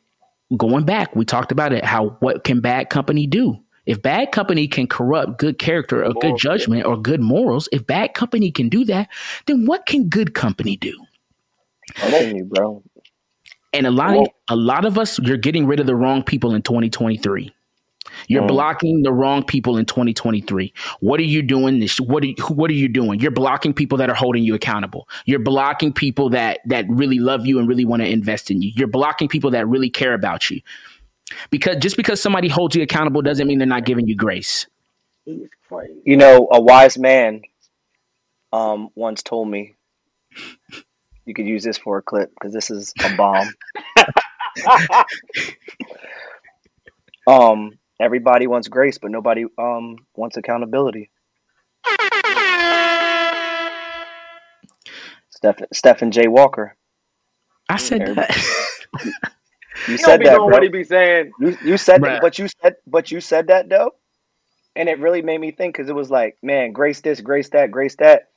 going back we talked about it how what can bad company do if bad company can corrupt good character or good Morals, yeah. judgment or good morals if bad company can do that then what can good company do I'm you, bro. And a lot, Well- a lot of us, you're getting rid of the wrong people in 2023. You're Mm. blocking the wrong people in 2023. What are you doing? This, what are you, what are you doing? You're blocking people that are holding you accountable. You're blocking people that that really love you and really want to invest in you. You're blocking people that really care about you. Because just because somebody holds you accountable doesn't mean they're not giving you grace. You know, a wise man um once told me you could use this for a clip because this is a bomb. um, everybody wants grace, but nobody um wants accountability. Stephen Stephen J. Walker. I said Everybody- that. You He don't said be that, knowing bro. what he be saying. You you said Bruh. that, but you said but you said that though, and it really made me think because it was like, man, grace this, grace that, grace that.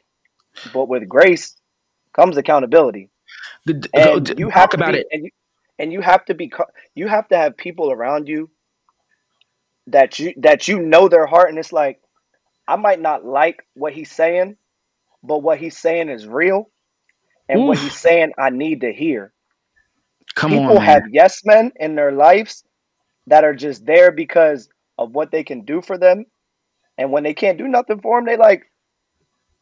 But with grace comes accountability, The- and you have to about be, it. and you and you have to be you have to have people around you that you that you know their heart, and it's like I might not like what he's saying, but what he's saying is real, and what he's saying I need to hear. Come people on, have yes men in their lives that are just there because of what they can do for them and when they can't do nothing for them they like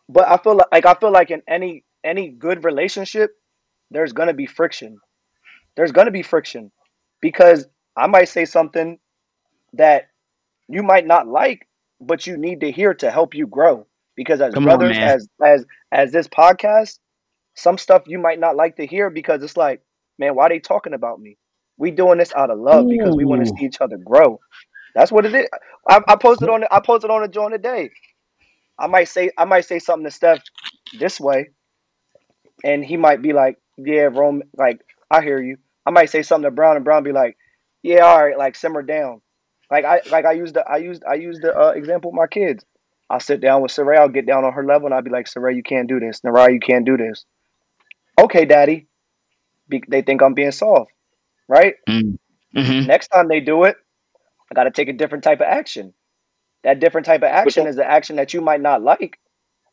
but i feel like, like i feel like in any any good relationship there's gonna be friction. There's gonna be friction because i might say something that you might not like but you need to hear to help you grow because as Come brothers man. as as as this podcast some stuff you might not like to hear because it's like man why are they talking about me? We doing this out of love because we want to see each other grow. That's what it is. I, I posted on i posted on the joint today i might say i might say something to steph this way and he might be like yeah rome like i hear you. I might say something to brown and brown be like yeah all right like simmer down. Like i like i used the i used i used the uh, example with my kids. I'll sit down with Saray, i'll get down on her level and i'll be like Saray, you can't do this. Narai, you can't do this. Okay daddy. Be- they think I'm being soft, right? hmm Next time they do it, I got to take a different type of action. That different type of action that- is the action that you might not like,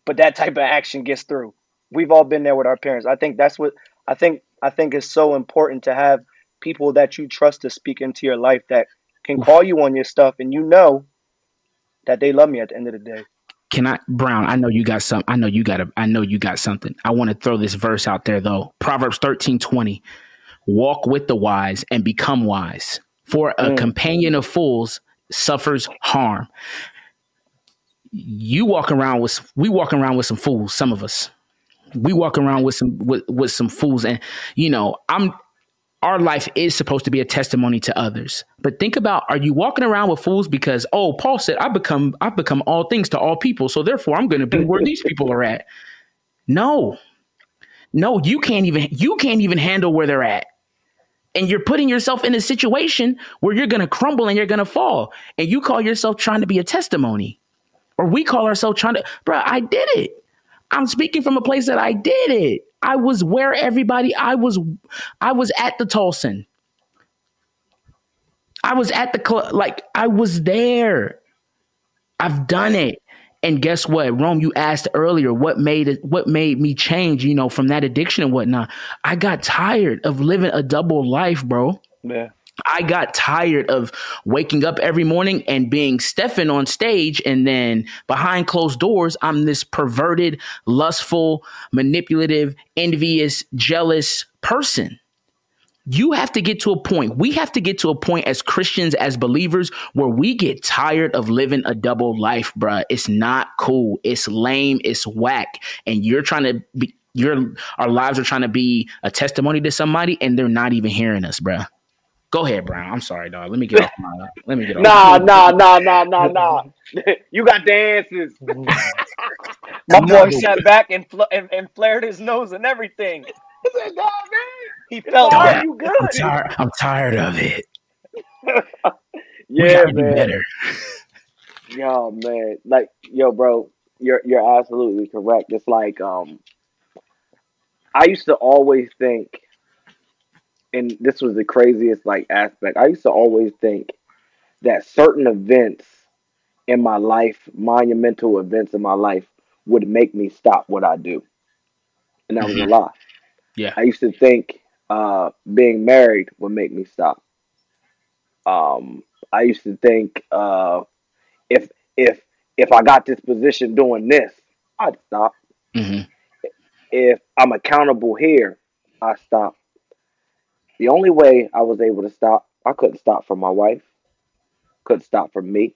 but that type of action gets through. We've all been there with our parents. I think that's what I think. I think it's so important to have people that you trust to speak into your life that can call you on your stuff, and you know that they love me at the end of the day. Can I, Brown? I know you got some. I know you got a. I know you got something. I want to throw this verse out there though. Proverbs thirteen twenty. Walk with the wise and become wise. For a Mm. companion of fools suffers harm. You walk around with. We walk around with some fools. Some of us. We walk around with some with, with some fools, and you know I'm. our life is supposed to be a testimony to others. But think about are you walking around with fools because oh Paul said I become I've become all things to all people, so therefore I'm going to be where these people are at. No. No, you can't even you can't even handle where they're at. And you're putting yourself in a situation where you're going to crumble and you're going to fall. And you call yourself trying to be a testimony. Or we call ourselves trying to, bro, I did it. I'm speaking from a place that I did it. I was where everybody I was I was at the Tolson. I was at the club like I was there. I've done it. And guess what? Rome, you asked earlier what made it what made me change, you know, from that addiction and whatnot. I got tired of living a double life, bro. Yeah. I got tired of waking up every morning and being Stefan on stage, and then behind closed doors, I'm this perverted, lustful, manipulative, envious, jealous person. You have to get to a point, we have to get to a point as Christians, as believers, where we get tired of living a double life, bruh. It's not cool. It's lame. It's whack. And you're trying to be, your our lives are trying to be a testimony to somebody, and they're not even hearing us, bruh. Go ahead, Brown. I'm sorry, dog. Let me get off my. Let me get off. Nah, nah, nah, nah, nah, nah. you got the answers. My boy sat back and, fl- and and flared his nose and everything. I said, nah, man. He felt Nah, like you I'm good. tired. I'm tired of it. Yeah, gotta man. better. Yo, man. Like, yo, bro, you're you're absolutely correct. It's like um I used to always think and this was the craziest like aspect. I used to always think that certain events in my life, monumental events in my life, would make me stop what I do. And that was a Mhm. lie. Yeah. I used to think uh being married would make me stop. Um I used to think uh if if if I got this position doing this, I'd stop. hmm If I'm accountable here, I stop. The only way I was able to stop, I couldn't stop for my wife, couldn't stop for me,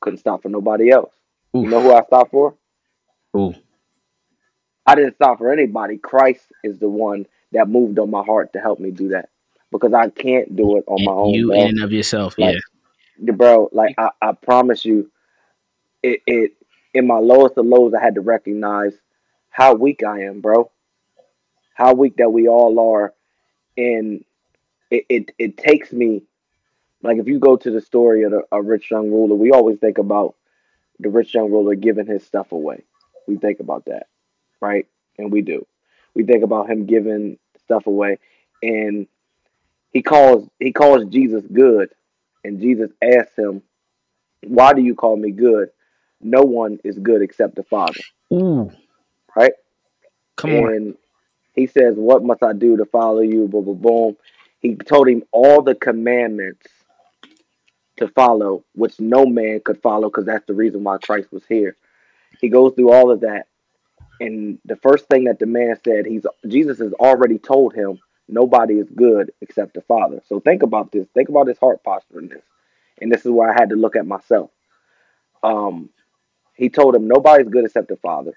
couldn't stop for nobody else. You know who I stopped for? Ooh. I didn't stop for anybody. Christ is the one that moved on my heart to help me do that because I can't do it on my own. You bro. in and of yourself. Like, yeah. bro, like I, I promise you, it, it in my lowest of lows, I had to recognize how weak I am, bro. How weak that we all are, and it it, it takes me. Like if you go to the story of a rich young ruler, we always think about the rich young ruler giving his stuff away. We think about that, right? And we do. We think about him giving stuff away, and he calls he calls Jesus good, and Jesus asks him, "Why do you call me good? No one is good except the Father." Ooh. Right? Come on. He says, "What must I do to follow you?" Boom, boom, boom. He told him all the commandments to follow, which no man could follow, because that's the reason why Christ was here. He goes through all of that, and the first thing that the man said, he's Jesus has already told him, nobody is good except the Father. So think about this. Think about his heart posture in this, and this is where I had to look at myself. Um, he told him, nobody's good except the Father.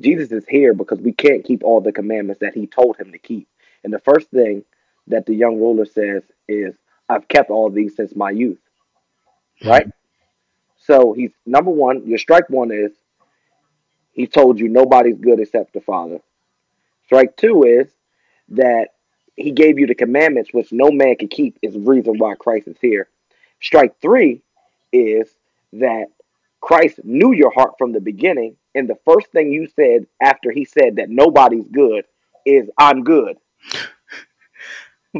Jesus is here because we can't keep all the commandments that he told him to keep. And the first thing that the young ruler says is, I've kept all these since my youth. Right? So he's number one, your strike one is he told you nobody's good except the Father. Strike two is that he gave you the commandments which no man can keep is the reason why Christ is here. Strike three is that Christ knew your heart from the beginning, and the first thing you said after he said that nobody's good is I'm good.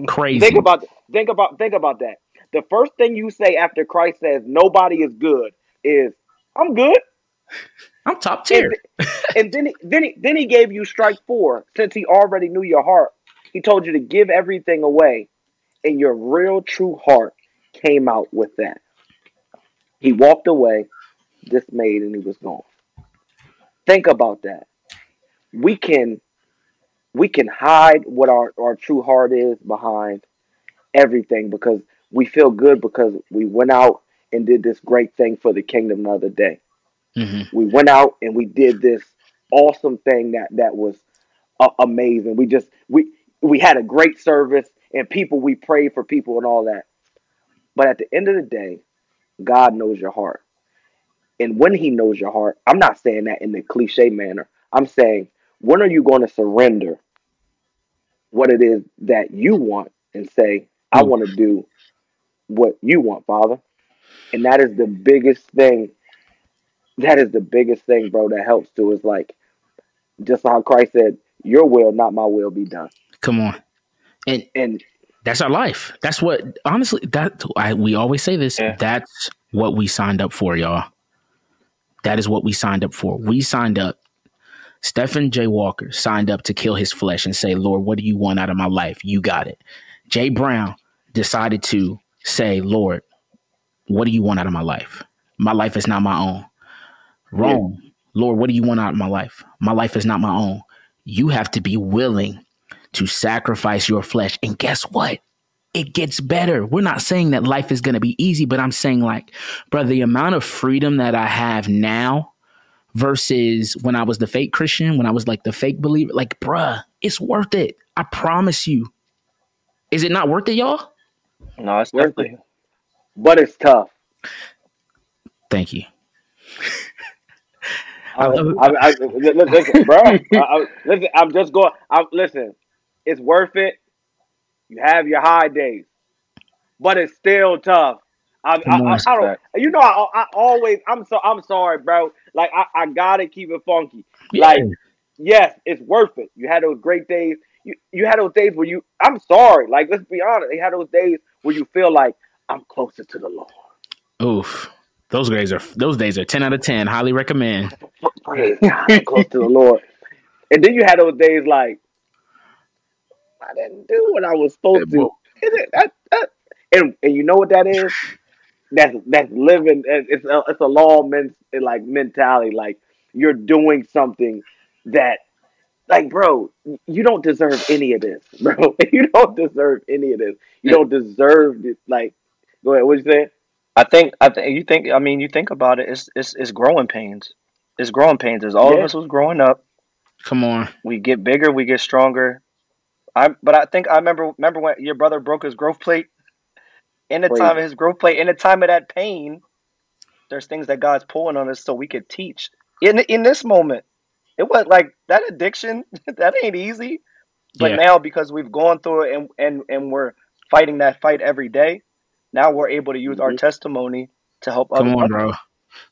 Crazy. Think about think about think about that. The first thing you say after Christ says nobody is good is I'm good. I'm top tier. And, and then he, then he, then he gave you strike four since he already knew your heart. He told you to give everything away, and your real true heart came out with that. He walked away, dismayed, and he was gone. Think about that. We can we can hide what our, our true heart is behind everything because we feel good because we went out and did this great thing for the kingdom the other day hmm we went out and we did this awesome thing that that was uh, amazing we just we we had a great service and people we prayed for people and all that. But at the end of the day, God knows your heart. And when he knows your heart, I'm not saying that in the cliche manner. I'm saying, when are you going to surrender what it is that you want and say, I Mm. want to do what you want, Father? And that is the biggest thing. That is the biggest thing, bro, that helps too. Is like, just how Christ said, Your will, not my will, be done. Come on. And And that's our life. That's what honestly that I, we always say this. Yeah. That's what we signed up for, y'all. That is what we signed up for. We signed up. Stephen J. Walker signed up to kill his flesh and say, Lord, what do you want out of my life? You got it. Jay Brown decided to say, Lord, what do you want out of my life? My life is not my own. Rome, Lord, what do you want out of my life? My life is not my own. You have to be willing to sacrifice your flesh. And guess what? It gets better. We're not saying that life is going to be easy, but I'm saying, like, brother, the amount of freedom that I have now versus when I was the fake Christian, when I was like the fake believer, like, bruh, it's worth it. I promise you. Is it not worth it, y'all? No, it's Worth it. but it's tough. Thank you. I. I, I, li- li- listen, bro. I, I, listen, I'm just going. I, listen, it's worth it. You have your high days, but it's still tough. I, I, I, I don't. You know, I, I always. I'm so. I'm sorry, bro. Like I, I gotta keep it funky. Like yes, it's worth it. You had those great days. You you had those days where you. I'm sorry. Like let's be honest. You had those days where you feel like I'm closer to the Lord. Oof. Those days are those days are ten out of ten. Highly recommend. Praise God, close to the Lord. And then you had those days like I didn't do what I was supposed to. Is it that, that and and you know what that is? That's that's living. It's a, it's a law men like mentality. Like you're doing something that, like, bro, you don't deserve any of this, bro. You don't deserve any of this. You don't deserve it. Like, go ahead. What you say? I think. I think you think. I mean, you think about it. It's it's it's growing pains. It's growing pains. As all Yeah. of us was growing up, Come on. we get bigger, we get stronger. I but I think I remember remember when your brother broke his growth plate. In the time of his growth plate, in the time of that pain, there's things that God's pulling on us so we could teach. In in this moment, it was like that addiction. that ain't easy. But Yeah. now because we've gone through it and and and we're fighting that fight every day, now we're able to use our Mhm. testimony to help Come on, bro.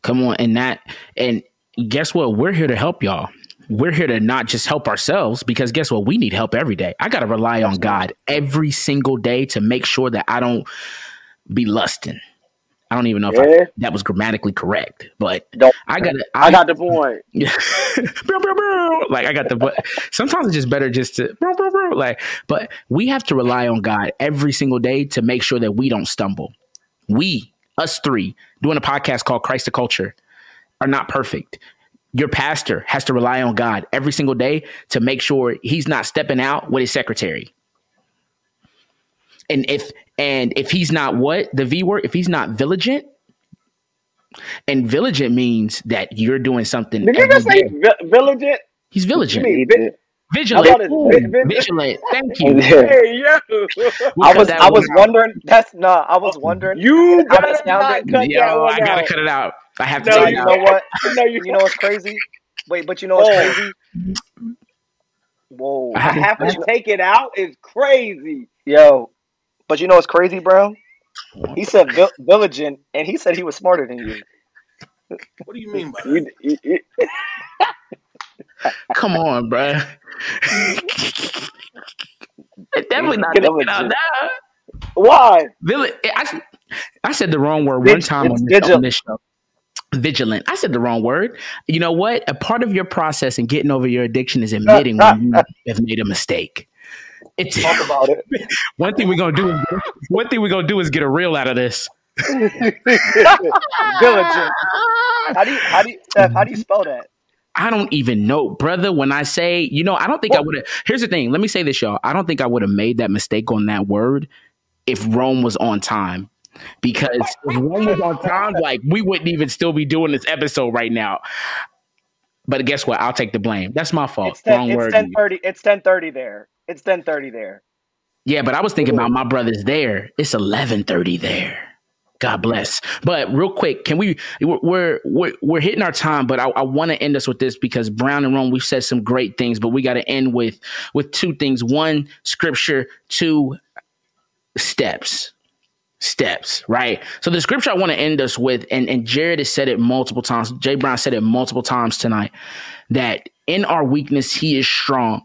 Come on. And that and guess what? We're here to help y'all. We're here to not just help ourselves because guess what? We need help every day. I gotta rely on God every single day to make sure that I don't be lusting. I don't even know if I, that was grammatically correct, but Don't. I gotta. I got the point. Yeah. Like I got the but sometimes it's just better just to like but we have to rely on God every single day to make sure that we don't stumble. We, us three, doing a podcast called Christ the Culture, are not perfect. Your pastor has to rely on God every single day to make sure he's not stepping out with his secretary. And if and if he's not what the V word, if he's not vigilant, and vigilant means that you're doing something. Did you just say day. vi- vigilant? He's You vigilant. mean vi- Vigilant. I thought it's Ooh, vi- vi- vigilant. Thank you. Hey yo, I was I was out. wondering. That's nah. I was wondering. you gotta that not cut Yo, that one I gotta out. cut it out. I have to No, Nah, take it you out. know what? No, you, You know what's crazy? Wait, but you know what's crazy? Whoa. I I have But to take it out. Is crazy. Yo, but you know what's crazy, Brown? He said vil- vigilant, and he said he was smarter than you. What do you mean by that? Come on, bro. Definitely not Get out legit. why? Vigilant. I, I said the wrong word Vig- one time it's on this, on this show. Vigilant. I said the wrong word. You know what? A part of your process in getting over your addiction is admitting when you have made a mistake. It's Talk about it. one thing we're gonna do. One thing we're gonna do is get a reel out of this. Diligent. How do you how do you Steph, how do you spell that? I don't even know, brother. When I say, you know, I don't think I would have. Here's the thing. Let me say this, y'all. I don't think I would have made that mistake on that word if Rome was on time. Because if Rome was on time, like we wouldn't even still be doing this episode right now. But guess what? I'll take the blame. That's my fault. It's ten, Wrong it's word. ten thirty. It's ten thirty there. It's ten thirty there. Yeah, but I was thinking about my brother's there. It's eleven thirty there. God bless. But real quick, can we? We're we're we're hitting our time, but I, I want to end us with this because Brown and Rome we've said some great things, but we got to end with with two things: one, scripture; two, steps. Steps, right? So the scripture I want to end us with, and and Jared has said it multiple times. Jay Brown said it multiple times tonight that in our weakness he is strong.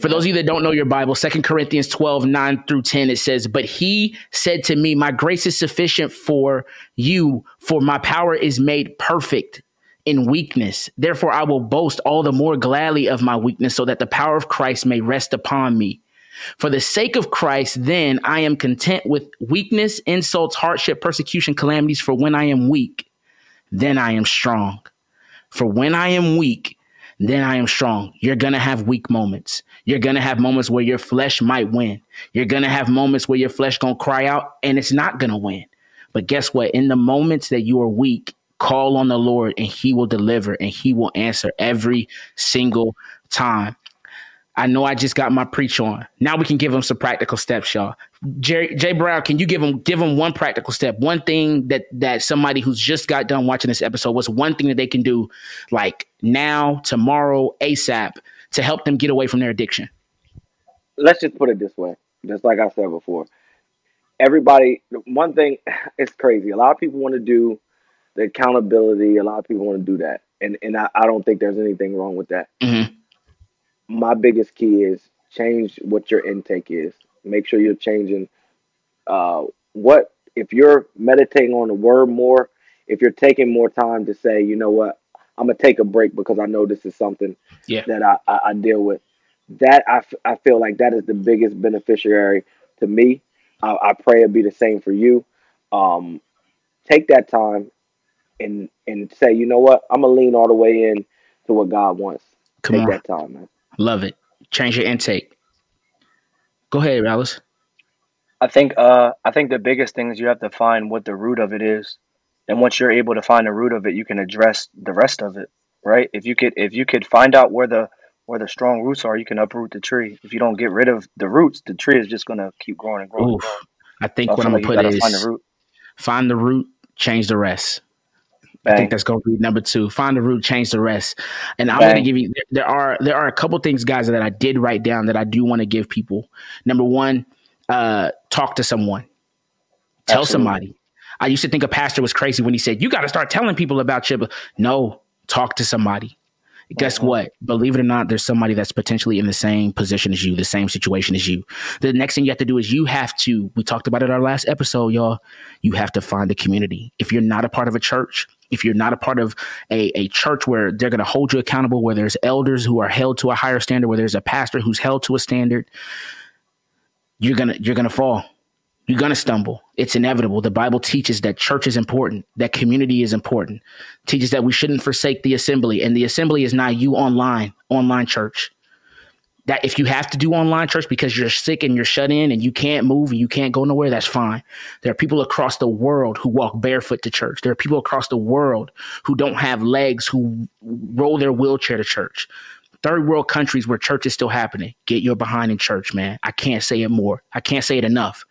For those of you that don't know your Bible, Second Corinthians 12, 9 through 10, it says, But he said to me, My grace is sufficient for you, for my power is made perfect in weakness. Therefore, I will boast all the more gladly of my weakness, so that the power of Christ may rest upon me. For the sake of Christ, then I am content with weakness, insults, hardship, persecution, calamities, for when I am weak, then I am strong. For when I am weak, then I am strong. You're going to have weak moments. You're going to have moments where your flesh might win. You're going to have moments where your flesh going to cry out and it's not going to win. But guess what? In the moments that you are weak, call on the Lord and he will deliver and he will answer every single time. I know I just got my preach on. Now we can give them some practical steps, y'all. Jay, Jay Brown, can you give them give them one practical step? One thing that that somebody who's just got done watching this episode, what's one thing that they can do, like now, tomorrow, ASAP, to help them get away from their addiction? Let's just put it this way, just like I said before. Everybody, one thing, it's crazy. A lot of people want to do the accountability. A lot of people want to do that, and and I, I don't think there's anything wrong with that. Mm-hmm my biggest key is change what your intake is. Make sure you're changing uh, what if you're meditating on the word more, if you're taking more time to say, you know what, I'm gonna take a break because I know this is something yeah. that I, I, I deal with. That I, f- I feel like that is the biggest beneficiary to me. I, I pray it be the same for you. Um, take that time and and say, you know what, I'm gonna lean all the way in to what God wants. Come take on. that time, man. Love it. Change your intake. Go ahead, Alice. I think uh I think the biggest thing is you have to find what the root of it is. And once you're able to find the root of it, you can address the rest of it. Right? If you could if you could find out where the where the strong roots are, you can uproot the tree. If you don't get rid of the roots, the tree is just gonna keep growing and growing. Oof. I think So what I'm gonna put is find the root. find the root, change the rest. I think that's going to be number two. Find the root, change the rest. And I'm going to give you. There are there are a couple things, guys, that I did write down that I do want to give people. Number one, uh, talk to someone. Tell Absolutely. somebody. I used to think a pastor was crazy when he said, "You got to start telling people about you." No, talk to somebody. Guess Mhm. what? Believe it or not, there's somebody that's potentially in the same position as you, the same situation as you. The next thing you have to do is you have to, we talked about it our last episode, y'all. You have to find a community. If you're not a part of a church, if you're not a part of a, a church where they're going to hold you accountable, where there's elders who are held to a higher standard, where there's a pastor who's held to a standard, you're gonna you're gonna fall. You're gonna stumble. It's inevitable. The Bible teaches that church is important, that community is important. Teaches that we shouldn't forsake the assembly, and the assembly is not you online, online church. That if you have to do online church because you're sick and you're shut in and you can't move and you can't go nowhere, that's fine. There are people across the world who walk barefoot to church. There are people across the world who don't have legs who roll their wheelchair to church. Third world countries where church is still happening. Get your behind in church, man. I can't say it more. I can't say it enough.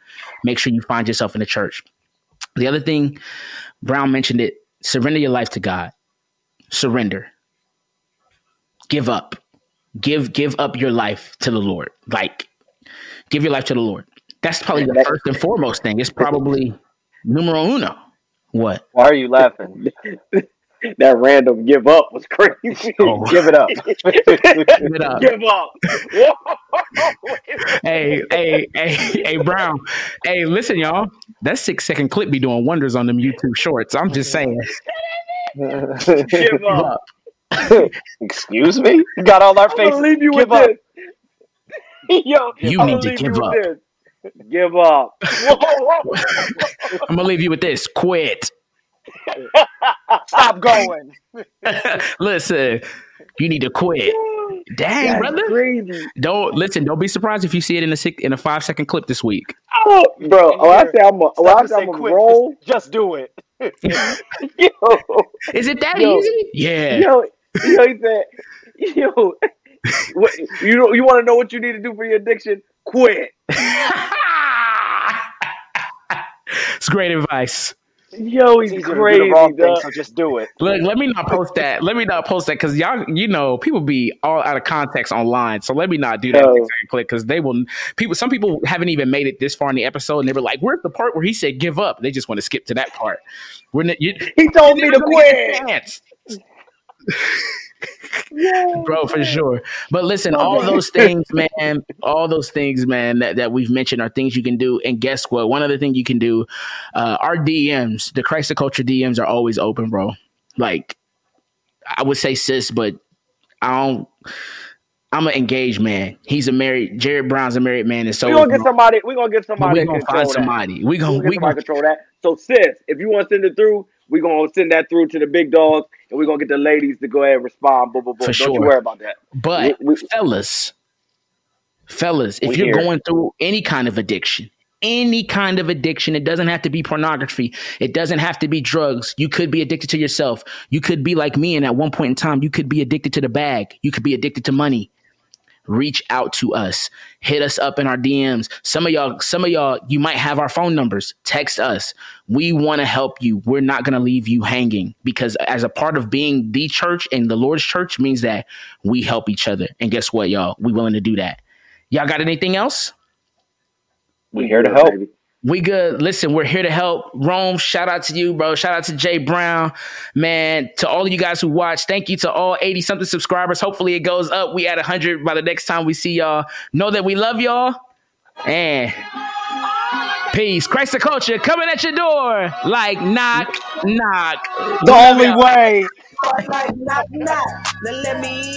Make sure you find yourself in the church. The other thing, Brown mentioned it surrender your life to God. Surrender. Give up. Give give up your life to the Lord. Like give your life to the Lord. That's probably the first and foremost thing. It's probably numero uno. What? Why are you laughing? that random give up was crazy. Oh. Give it up. Give it up. give up. hey, hey, hey, hey, Brown. Hey, listen, y'all. That six second clip be doing wonders on them YouTube shorts. I'm just saying. give up. Excuse me? You got all our I'm faces. leave you Give with up. this. Yo, You I'm need gonna leave give you up. with this. Give up. I'm gonna leave you with this. Quit. Stop going. listen, you need to quit. Dang, That's brother. crazy. Don't listen. Don't be surprised if you see it in a six, in a five second clip this week. Oh, bro. Oh, I say I'm a, oh, I say I'm a quit. roll. Just, just do it. Yo, Is it that Yo. easy? Yeah. yo, yo, he said, yo, what, you know, you want to know what you need to do for your addiction? Quit. it's great advice. Yo, he's It's easier to do crazy. thing, so just do it. Look, let me not post that. Let me not post that because y'all, you know, people be all out of context online. So let me not do that. Yo. Click because they will. People, some people haven't even made it this far in the episode, and they were like, "Where's the part where he said give up?" They just want to skip to that part. We're not, you, He told me to You're gonna get a quit. Bro, for sure. But listen, all those things, man, all those things, man, that, that we've mentioned are things you can do. And guess what? One other thing you can do, uh, our DMs, the Christ Culture DMs are always open, bro. Like, I would say sis, but I don't. I'm an engaged man. He's a married. Jared Brown's a married man, and so we're gonna get somebody. We're gonna get somebody we're gonna find somebody. We We gonna gonna we gonna control that. So sis, if you want to send it through, we're gonna send that through to the big dogs, and we are gonna get the ladies to go ahead and respond. Boom, boom, boom. For Don't you worry about that. But We- we- fellas, fellas, if you're here. going through any kind of addiction, any kind of addiction, it doesn't have to be pornography. It doesn't have to be drugs. You could be addicted to yourself. You could be like me, and at one point in time, you could be addicted to the bag. You could be addicted to money. Reach out to us. Hit us up in our DMs. Some of y'all, some of y'all, you might have our phone numbers. Text us. We want to help you. We're not going to leave you hanging because as a part of being the church and the Lord's church means that we help each other. And guess what, y'all? We willing to do that. Y'all got anything else? We here to good, help. Baby. We good. Listen, we're here to help. Rome, shout out to you, bro. Shout out to Jay Brown. Man, to all of you guys who watch, thank you to all 80 something subscribers. Hopefully it goes up. We at 100 by the next time we see y'all. Know that we love y'all. And peace. Christ the culture coming at your door like knock, knock. The only way. Like knock knock. Now let me in.